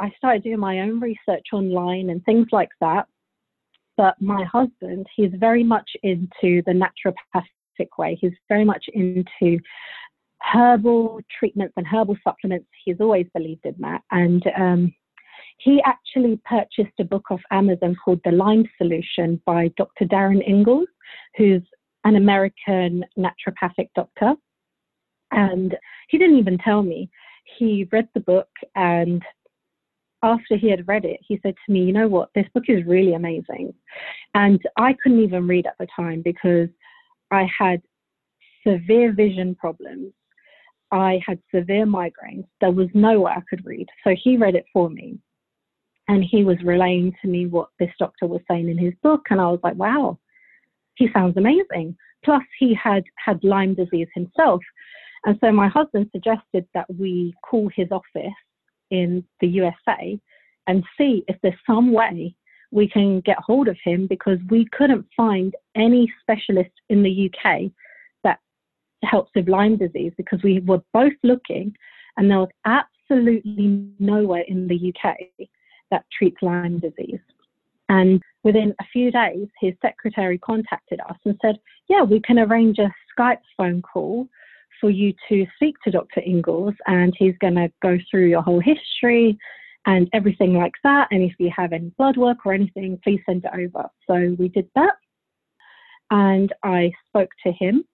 Speaker 3: I started doing my own research online and things like that. But my husband, he's very much into the naturopathic way. He's very much into herbal treatments and herbal supplements. He's always believed in that. And um, he actually purchased a book off Amazon called The Lyme Solution by Dr. Darin Ingels, who's an American naturopathic doctor. And he didn't even tell me. He read the book and after he had read it, he said to me, You know what? This book is really amazing. And I couldn't even read at the time because I had severe vision problems. I had severe migraines. There was no way I could read. So he read it for me. And he was relaying to me what this doctor was saying in his book. And I was like, wow, he sounds amazing. Plus, he had had Lyme disease himself. And so my husband suggested that we call his office in the USA and see if there's some way we can get hold of him because we couldn't find any specialist in the UK that helps with Lyme disease because we were both looking and there was absolutely nowhere in the UK that treats Lyme disease. And within a few days, his secretary contacted us and said, Yeah, we can arrange a Skype phone call for you to speak to Dr. Ingels, and he's going to go through your whole history and everything like that. And if you have any blood work or anything, please send it over. So we did that, and I spoke to him.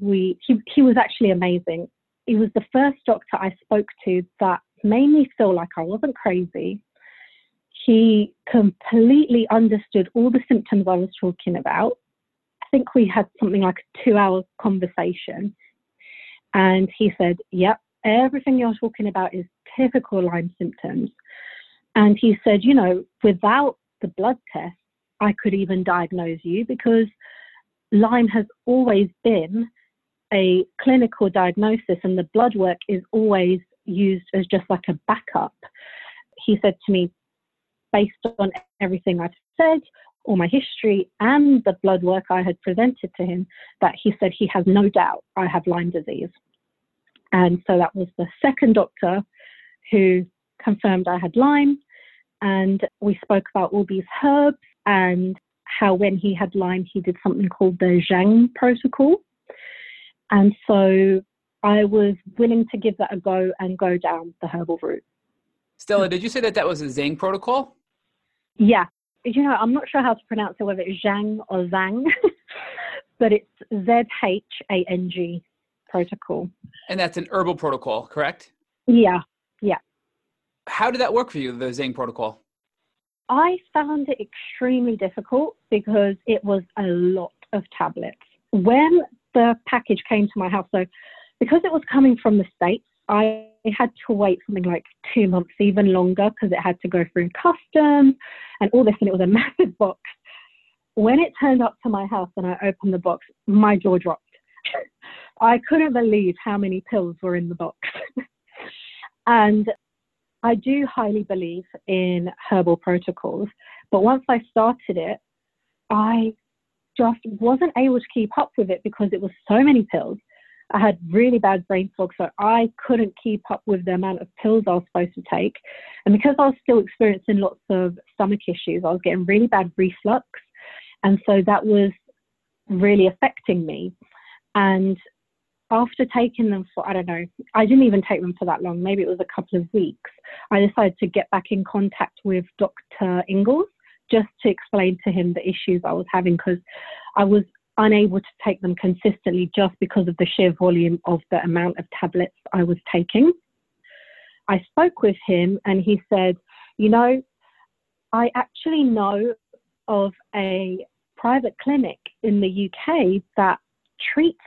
Speaker 3: We he, he was actually amazing. He was the first doctor I spoke to that made me feel like I wasn't crazy. He completely understood all the symptoms I was talking about. I think we had something like a two hour conversation. And he said, Yep, everything you're talking about is typical Lyme symptoms. And he said, You know, without the blood test, I could even diagnose you because Lyme has always been a clinical diagnosis and the blood work is always used as just like a backup. He said to me, based on everything I've said, all my history, and the blood work I had presented to him, that he said he has no doubt I have Lyme disease. And so that was the second doctor who confirmed I had Lyme. And we spoke about all these herbs and how when he had Lyme, he did something called the Zhang protocol. And so I was willing to give that a go and go down the herbal route.
Speaker 2: Stella, did you say that that was a Zhang protocol?
Speaker 3: Yeah. You know, I'm not sure how to pronounce it, whether it's Zhang or Zhang, but it's Z H A N G protocol.
Speaker 2: And that's an herbal protocol, correct?
Speaker 3: Yeah, yeah.
Speaker 2: How did that work for you, the Zhang protocol?
Speaker 3: I found it extremely difficult because it was a lot of tablets. When the package came to my house, so because it was coming from the States, I had to wait something like two months, even longer, because it had to go through customs and all this, and it was a massive box. When it turned up to my house and I opened the box, my jaw dropped. I couldn't believe how many pills were in the box. and I do highly believe in herbal protocols, but once I started it, I just wasn't able to keep up with it because it was so many pills. I had really bad brain fog, so I couldn't keep up with the amount of pills I was supposed to take. And because I was still experiencing lots of stomach issues, I was getting really bad reflux. And so that was really affecting me. And after taking them for, I don't know, I didn't even take them for that long, maybe it was a couple of weeks, I decided to get back in contact with Dr. Ingels just to explain to him the issues I was having because I was unable to take them consistently just because of the sheer volume of the amount of tablets I was taking. I spoke with him and he said, You know, I actually know of a private clinic in the UK that treats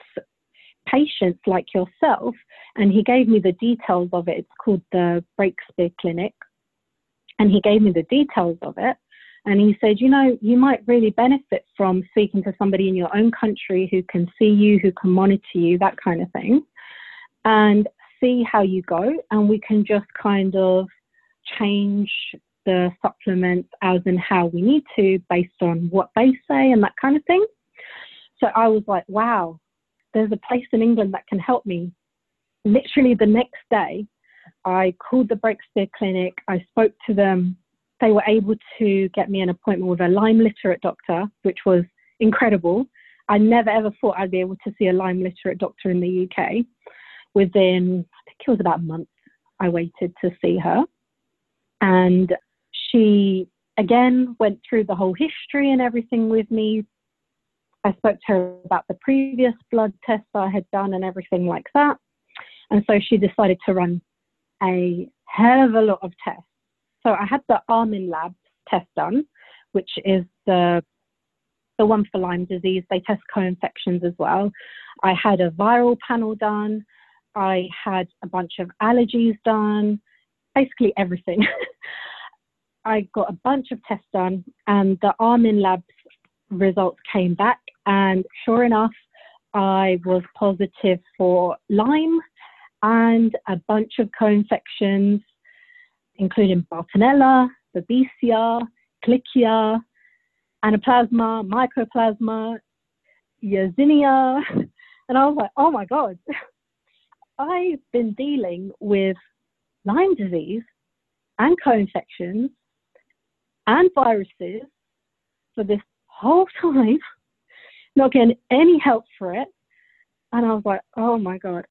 Speaker 3: patients like yourself. And he gave me the details of it. It's called the Breakspear Clinic. And he gave me the details of it. And he said, you know, you might really benefit from speaking to somebody in your own country who can see you, who can monitor you, that kind of thing, and see how you go. And we can just kind of change the supplements as and how we need to based on what they say and that kind of thing. So I was like, wow, there's a place in England that can help me. Literally the next day, I called the Breakspear Clinic. I spoke to them they were able to get me an appointment with a Lyme literate doctor, which was incredible. I never ever thought I'd be able to see a Lyme literate doctor in the UK. Within, I think it was about a month, I waited to see her. And she again went through the whole history and everything with me. I spoke to her about the previous blood tests I had done and everything like that. And so she decided to run a hell of a lot of tests So I had the Armin Labs test done, which is the the one for Lyme disease. They test co-infections as well. I had a viral panel done. I had a bunch of allergies done, basically everything. I got a bunch of tests done, and the Armin Labs results came back, and sure enough, I was positive for Lyme and a bunch of co-infections, including Bartonella, Babesia, Ehrlichia, Anaplasma, Mycoplasma, Yersinia. And I was like, oh my God, I've been dealing with Lyme disease and co-infections and viruses for this whole time, not getting any help for it. And I was like, oh my God.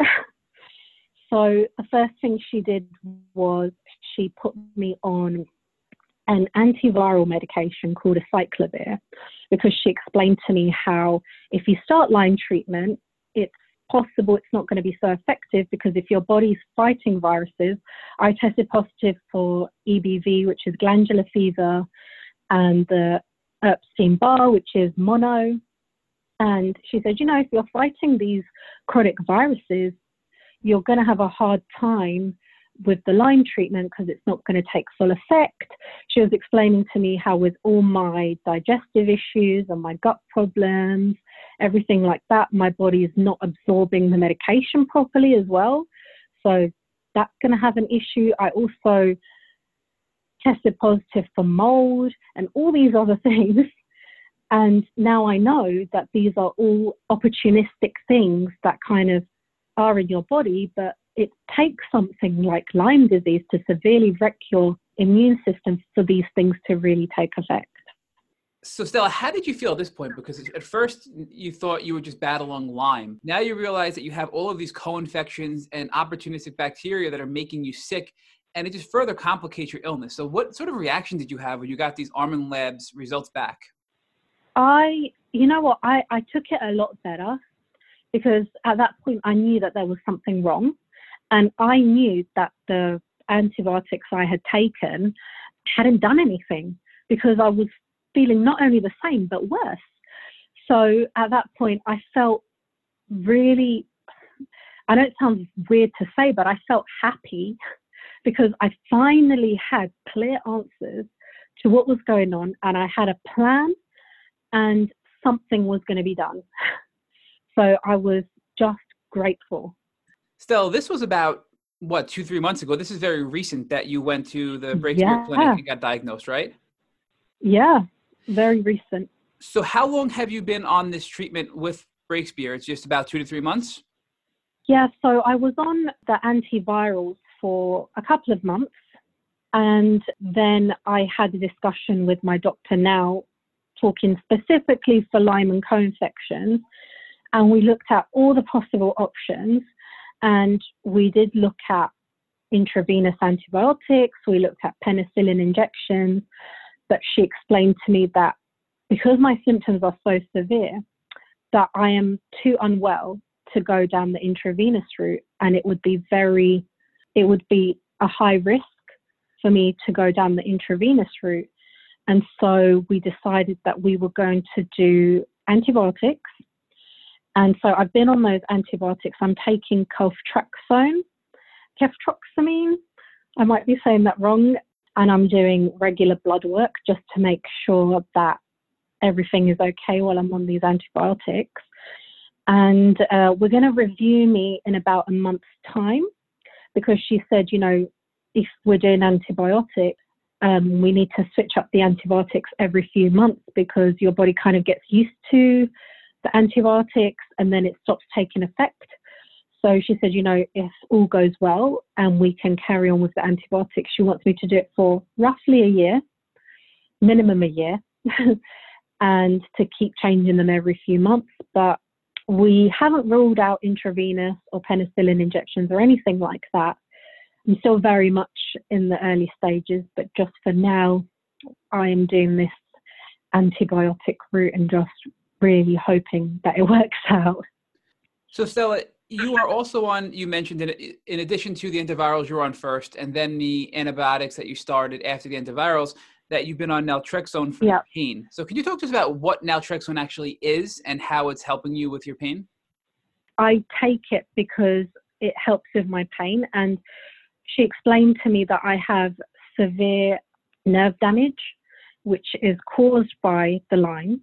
Speaker 3: So the first thing she did was she put me on an antiviral medication called acyclovir because she explained to me how if you start Lyme treatment, it's possible it's not going to be so effective because if your body's fighting viruses, I tested positive for EBV, which is glandular fever, and the Epstein Barr, which is mono. And she said, you know, if you're fighting these chronic viruses, you're going to have a hard time with the Lyme treatment because it's not going to take full effect. She was explaining to me how, with all my digestive issues and my gut problems, everything like that, my body is not absorbing the medication properly as well. So that's going to have an issue. I also tested positive for mold and all these other things. And now I know that these are all opportunistic things that kind of are in your body, but it takes something like Lyme disease to severely wreck your immune system for these things to really take effect.
Speaker 2: So, Stella, how did you feel at this point? Because at first you thought you were just battling Lyme. Now you realize that you have all of these co infections and opportunistic bacteria that are making you sick, and it just further complicates your illness. So, what sort of reaction did you have when you got these Armin Labs results back?
Speaker 3: I, you know what, I, I took it a lot better because at that point I knew that there was something wrong. And I knew that the antibiotics I had taken hadn't done anything because I was feeling not only the same but worse. So at that point, I felt really, I know it sounds weird to say, but I felt happy because I finally had clear answers to what was going on and I had a plan and something was going to be done. So I was just grateful.
Speaker 2: Stella, this was about what two three months ago. This is very recent that you went to the Breakthrough yeah. Clinic and got diagnosed, right?
Speaker 3: Yeah, very recent.
Speaker 2: So, how long have you been on this treatment with Breakspear? It's just about two to three months.
Speaker 3: Yeah, so I was on the antivirals for a couple of months, and then I had a discussion with my doctor now, talking specifically for Lyme and co-infections, and we looked at all the possible options and we did look at intravenous antibiotics, we looked at penicillin injections, but she explained to me that because my symptoms are so severe, that I am too unwell to go down the intravenous route, and it would be very, it would be a high risk for me to go down the intravenous route. And so we decided that we were going to do antibiotics and so I've been on those antibiotics. I'm taking ceftriaxone, ceftriaxone. I might be saying that wrong. And I'm doing regular blood work just to make sure that everything is okay while I'm on these antibiotics. And uh, we're going to review me in about a month's time because she said, you know, if we're doing antibiotics, um, we need to switch up the antibiotics every few months because your body kind of gets used to the antibiotics and then it stops taking effect. So she said, you know, if all goes well and we can carry on with the antibiotics, she wants me to do it for roughly a year, minimum a year, and to keep changing them every few months. But we haven't ruled out intravenous or penicillin injections or anything like that. I'm still very much in the early stages, but just for now, I am doing this antibiotic route and just really hoping that it works out.
Speaker 2: So, Stella, you are also on you mentioned in, in addition to the antivirals you're on first and then the antibiotics that you started after the antivirals that you've been on naltrexone for
Speaker 3: Yeah.
Speaker 2: pain so could you talk to us about what naltrexone actually is and how it's helping you with your pain
Speaker 3: I take it because it helps with my pain. And she explained to me that I have severe nerve damage, which is caused by the Lyme.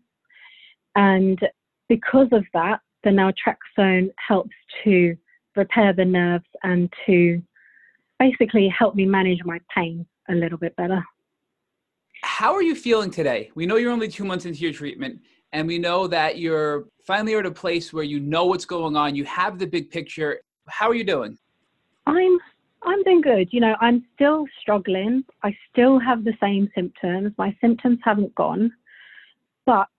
Speaker 3: And because of that, the naltrexone helps to repair the nerves and to basically help me manage my pain a little bit better.
Speaker 2: how are you feeling today we know you're only two months into your treatment and we know that you're finally at a place where you know what's going on you have the big picture how are you doing
Speaker 3: I'm I'm doing good. You know, I'm still struggling. I still have the same symptoms. My symptoms haven't gone, but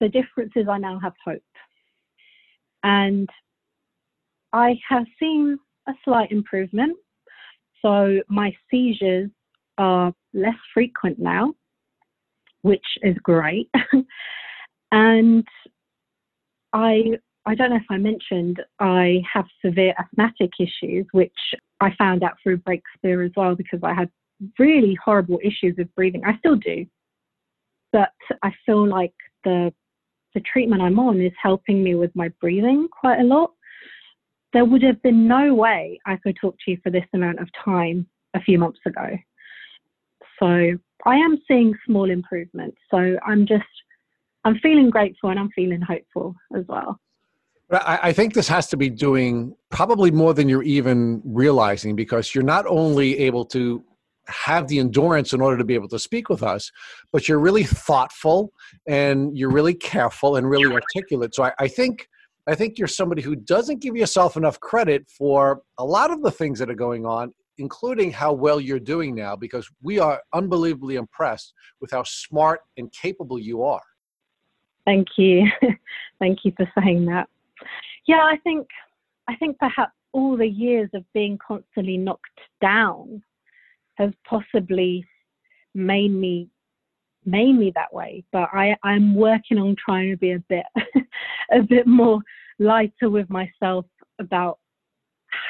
Speaker 3: the difference is I now have hope. And I have seen a slight improvement. So my seizures are less frequent now, which is great. and I I don't know if I mentioned I have severe asthmatic issues, which I found out through Breakthrough as well because I had really horrible issues with breathing. I still do, but I feel like the the treatment I'm on is helping me with my breathing quite a lot. There would have been no way I could talk to you for this amount of time a few months ago. So I am seeing small improvements. So I'm just I'm feeling grateful and I'm feeling hopeful as well.
Speaker 1: I, think this has to be doing probably more than you're even realizing because you're not only able to have the endurance in order to be able to speak with us, but you're really thoughtful and you're really careful and really articulate. So I, I think I think you're somebody who doesn't give yourself enough credit for a lot of the things that are going on, including how well you're doing now, because we are unbelievably impressed with how smart and capable you are.
Speaker 3: Thank you. Thank you for saying that. Yeah, I think I think perhaps all the years of being constantly knocked down has possibly made me made me that way. But I, I'm working on trying to be a bit a bit more lighter with myself about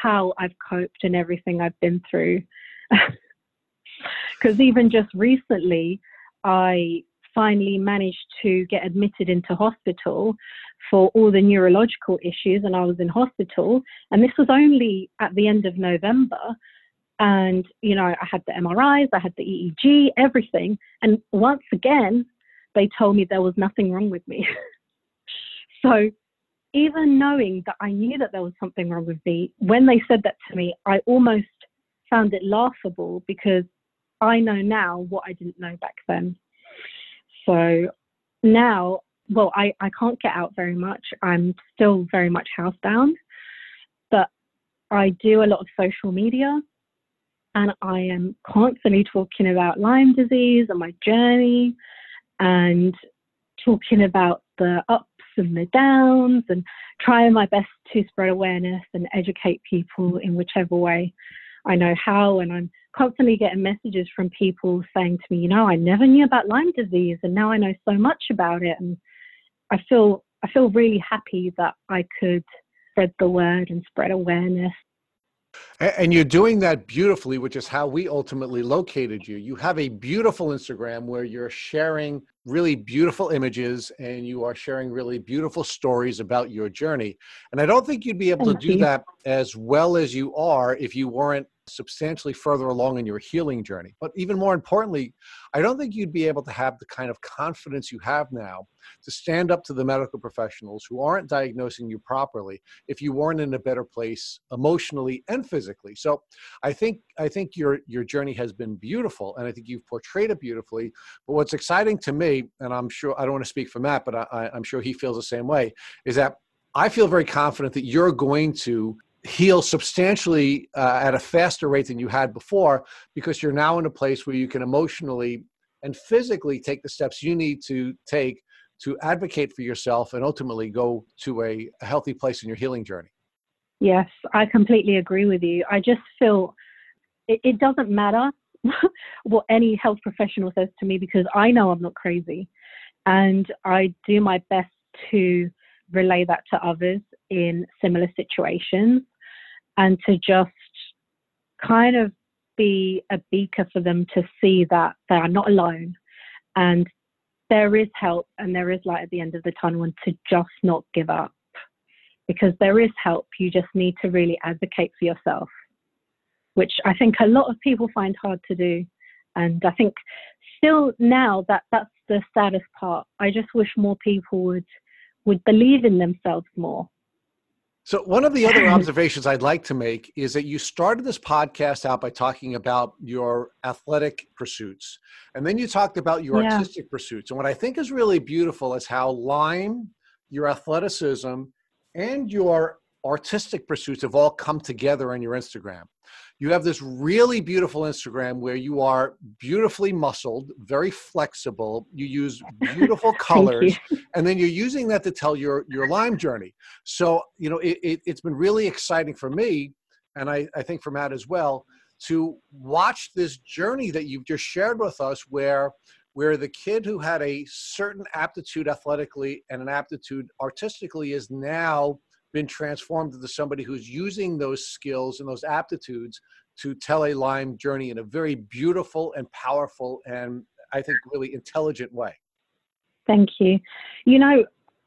Speaker 3: how I've coped and everything I've been through. Because even just recently, I finally managed to get admitted into hospital for all the neurological issues, and I was in hospital. And this was only at the end of November. And, you know, I had the MRIs, I had the EEG, everything. And once again, they told me there was nothing wrong with me. so, even knowing that I knew that there was something wrong with me, when they said that to me, I almost found it laughable because I know now what I didn't know back then. So now, well, I, I can't get out very much. I'm still very much housebound, but I do a lot of social media and I am constantly talking about Lyme disease and my journey and talking about the ups and the downs and trying my best to spread awareness and educate people in whichever way I know how. And I'm constantly getting messages from people saying to me, you know, I never knew about Lyme disease and now I know so much about it. And I feel I feel really happy that I could spread the word and spread awareness.
Speaker 1: And you're doing that beautifully, which is how we ultimately located you. You have a beautiful Instagram where you're sharing really beautiful images and you are sharing really beautiful stories about your journey. And I don't think you'd be able to do
Speaker 3: you.
Speaker 1: that as well as you are if you weren't substantially further along in your healing journey. But even more importantly, I don't think you'd be able to have the kind of confidence you have now to stand up to the medical professionals who aren't diagnosing you properly if you weren't in a better place emotionally and physically. So I think I think your your journey has been beautiful, and I think you've portrayed it beautifully. But what's exciting to me, and I'm sure I don't want to speak for Matt, but I, I'm sure he feels the same way, is that I feel very confident that you're going to heal substantially uh, at a faster rate than you had before because you're now in a place where you can emotionally and physically take the steps you need to take to advocate for yourself and ultimately go to a, a healthy place in your healing journey.
Speaker 3: Yes, I completely agree with you. I just feel it, it doesn't matter what any health professional says to me because I know I'm not crazy. And I do my best to relay that to others in similar situations and to just kind of be a beaker for them to see that they are not alone. And there is help and there is light at the end of the tunnel and to just not give up. Because there is help you just need to really advocate for yourself which i think a lot of people find hard to do. And i think still now that that's the saddest part. I just wish more people would would believe in themselves more
Speaker 1: so, one of the other observations I'd like to make is that you started this podcast out by talking about your athletic pursuits, and then you talked about your yeah. artistic pursuits. And what I think is really beautiful is how Lyme, your athleticism, and your artistic pursuits have all come together on your Instagram you have this really beautiful Instagram where you are beautifully muscled, very flexible. You use beautiful colors, and then you're using that to tell your your Lyme journey. So you know it, it, has been really exciting for me, and I, I think for Matt as well, to watch this journey that you've just shared with us, where where the kid who had a certain aptitude athletically and an aptitude artistically is now been transformed into somebody who's using those skills and those aptitudes to tell a Lyme journey in a very beautiful and powerful and I think really intelligent way.
Speaker 3: Thank you. You know,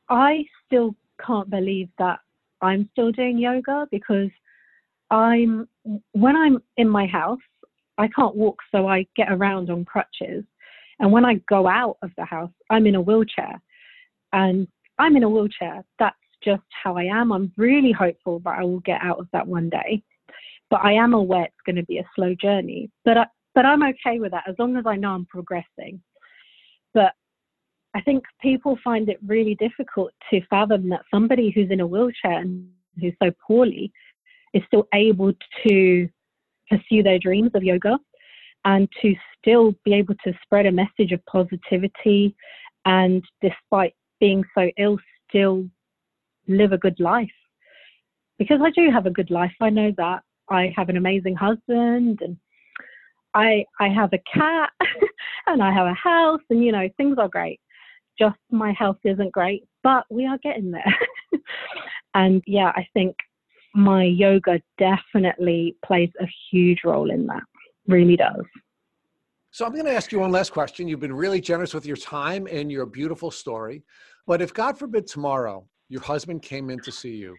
Speaker 3: I still can't believe that I'm still doing yoga because I'm when I'm in my house, I can't walk, so I get around on crutches. And when I go out of the house, I'm in a wheelchair. And I'm in a wheelchair. That's just how I am. I'm really hopeful that I will get out of that one day. But I am aware it's going to be a slow journey. But I, but I'm okay with that as long as I know I'm progressing. But I think people find it really difficult to fathom that somebody who's in a wheelchair and who's so poorly is still able to pursue their dreams of yoga and to still be able to spread a message of positivity and despite being so ill still live a good life. Because I do have a good life. I know that. I have an amazing husband and I I have a cat and I have a house and you know things are great. Just my health isn't great, but we are getting there. and yeah, I think my yoga definitely plays a huge role in that. Really does.
Speaker 1: So I'm going to ask you one last question. You've been really generous with your time and your beautiful story. But if God forbid tomorrow your husband came in to see you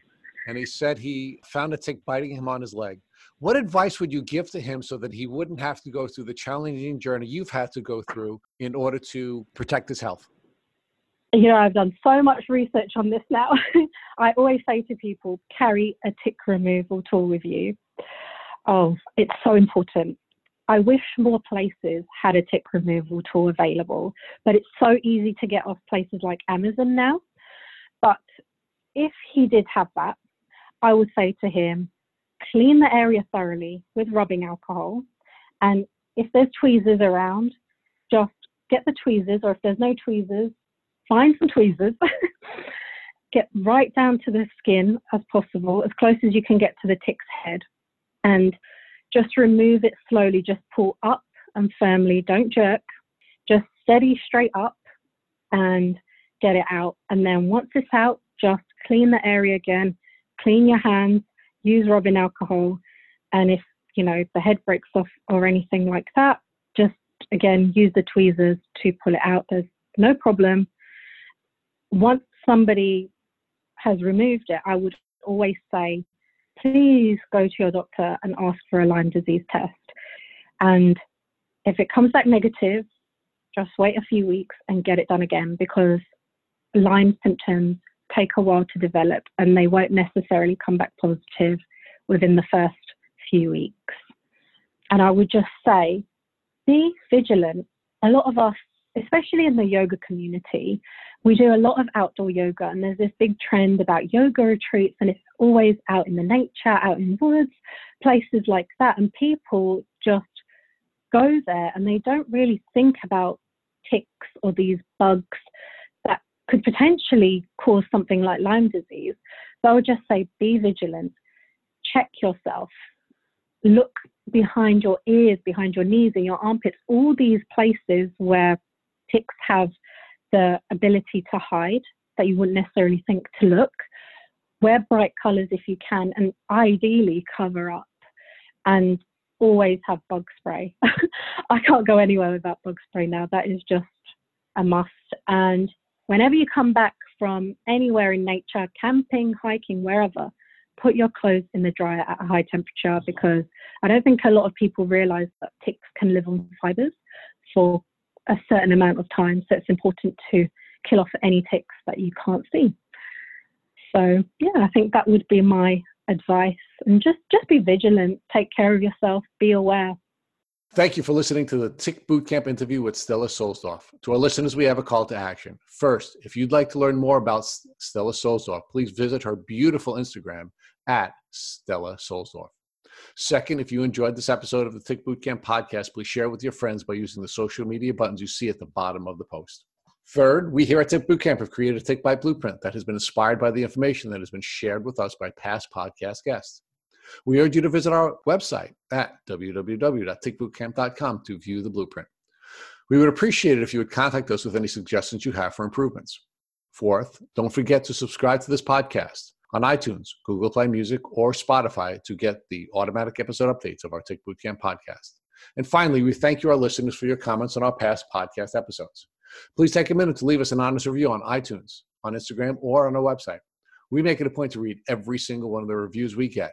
Speaker 1: and he said he found a tick biting him on his leg. What advice would you give to him so that he wouldn't have to go through the challenging journey you've had to go through in order to protect his health?
Speaker 3: You know, I've done so much research on this now. I always say to people, carry a tick removal tool with you. Oh, it's so important. I wish more places had a tick removal tool available, but it's so easy to get off places like Amazon now. But if he did have that, I would say to him, clean the area thoroughly with rubbing alcohol. And if there's tweezers around, just get the tweezers, or if there's no tweezers, find some tweezers. get right down to the skin as possible, as close as you can get to the tick's head. And just remove it slowly. Just pull up and firmly. Don't jerk. Just steady straight up and get it out. And then once it's out, just clean the area again, clean your hands, use rubbing alcohol. And if, you know, the head breaks off or anything like that, just again, use the tweezers to pull it out. There's no problem. Once somebody has removed it, I would always say, please go to your doctor and ask for a Lyme disease test. And if it comes back negative, just wait a few weeks and get it done again because Lyme symptoms take a while to develop and they won't necessarily come back positive within the first few weeks. And I would just say, be vigilant. A lot of us, especially in the yoga community, we do a lot of outdoor yoga and there's this big trend about yoga retreats and it's always out in the nature, out in woods, places like that. And people just go there and they don't really think about ticks or these bugs could potentially cause something like Lyme disease. So I would just say be vigilant, check yourself, look behind your ears, behind your knees, and your armpits, all these places where ticks have the ability to hide. that you wouldn't necessarily think to look. Wear bright colors if you can, and ideally cover up. And always have bug spray. I can't go anywhere without bug spray now. That is just a must. And whenever you come back from anywhere in nature, camping, hiking, wherever, put your clothes in the dryer at a high temperature because I don't think a lot of people realize that ticks can live on fibers for a certain amount of time. So it's important to kill off any ticks that you can't see. So yeah, I think that would be my advice and just just be vigilant, take care of yourself, be aware.
Speaker 1: Thank you for listening to the Tick Bootcamp interview with Stella Solsdorf. To our listeners, we have a call to action. First, if you'd like to learn more about Stella Solsdorf, please visit her beautiful Instagram at Stella Solsdorf. Second, if you enjoyed this episode of the Tick Bootcamp podcast, please share it with your friends by using the social media buttons you see at the bottom of the post. Third, we here at Tick Bootcamp have created a Tick Bite blueprint that has been inspired by the information that has been shared with us by past podcast guests. We urge you to visit our website at www.tickbootcamp.com to view the blueprint. We would appreciate it if you would contact us with any suggestions you have for improvements. Fourth, don't forget to subscribe to this podcast on iTunes, Google Play Music, or Spotify to get the automatic episode updates of our Tick Bootcamp podcast. And finally, we thank you, our listeners, for your comments on our past podcast episodes. Please take a minute to leave us an honest review on iTunes, on Instagram, or on our website. We make it a point to read every single one of the reviews we get.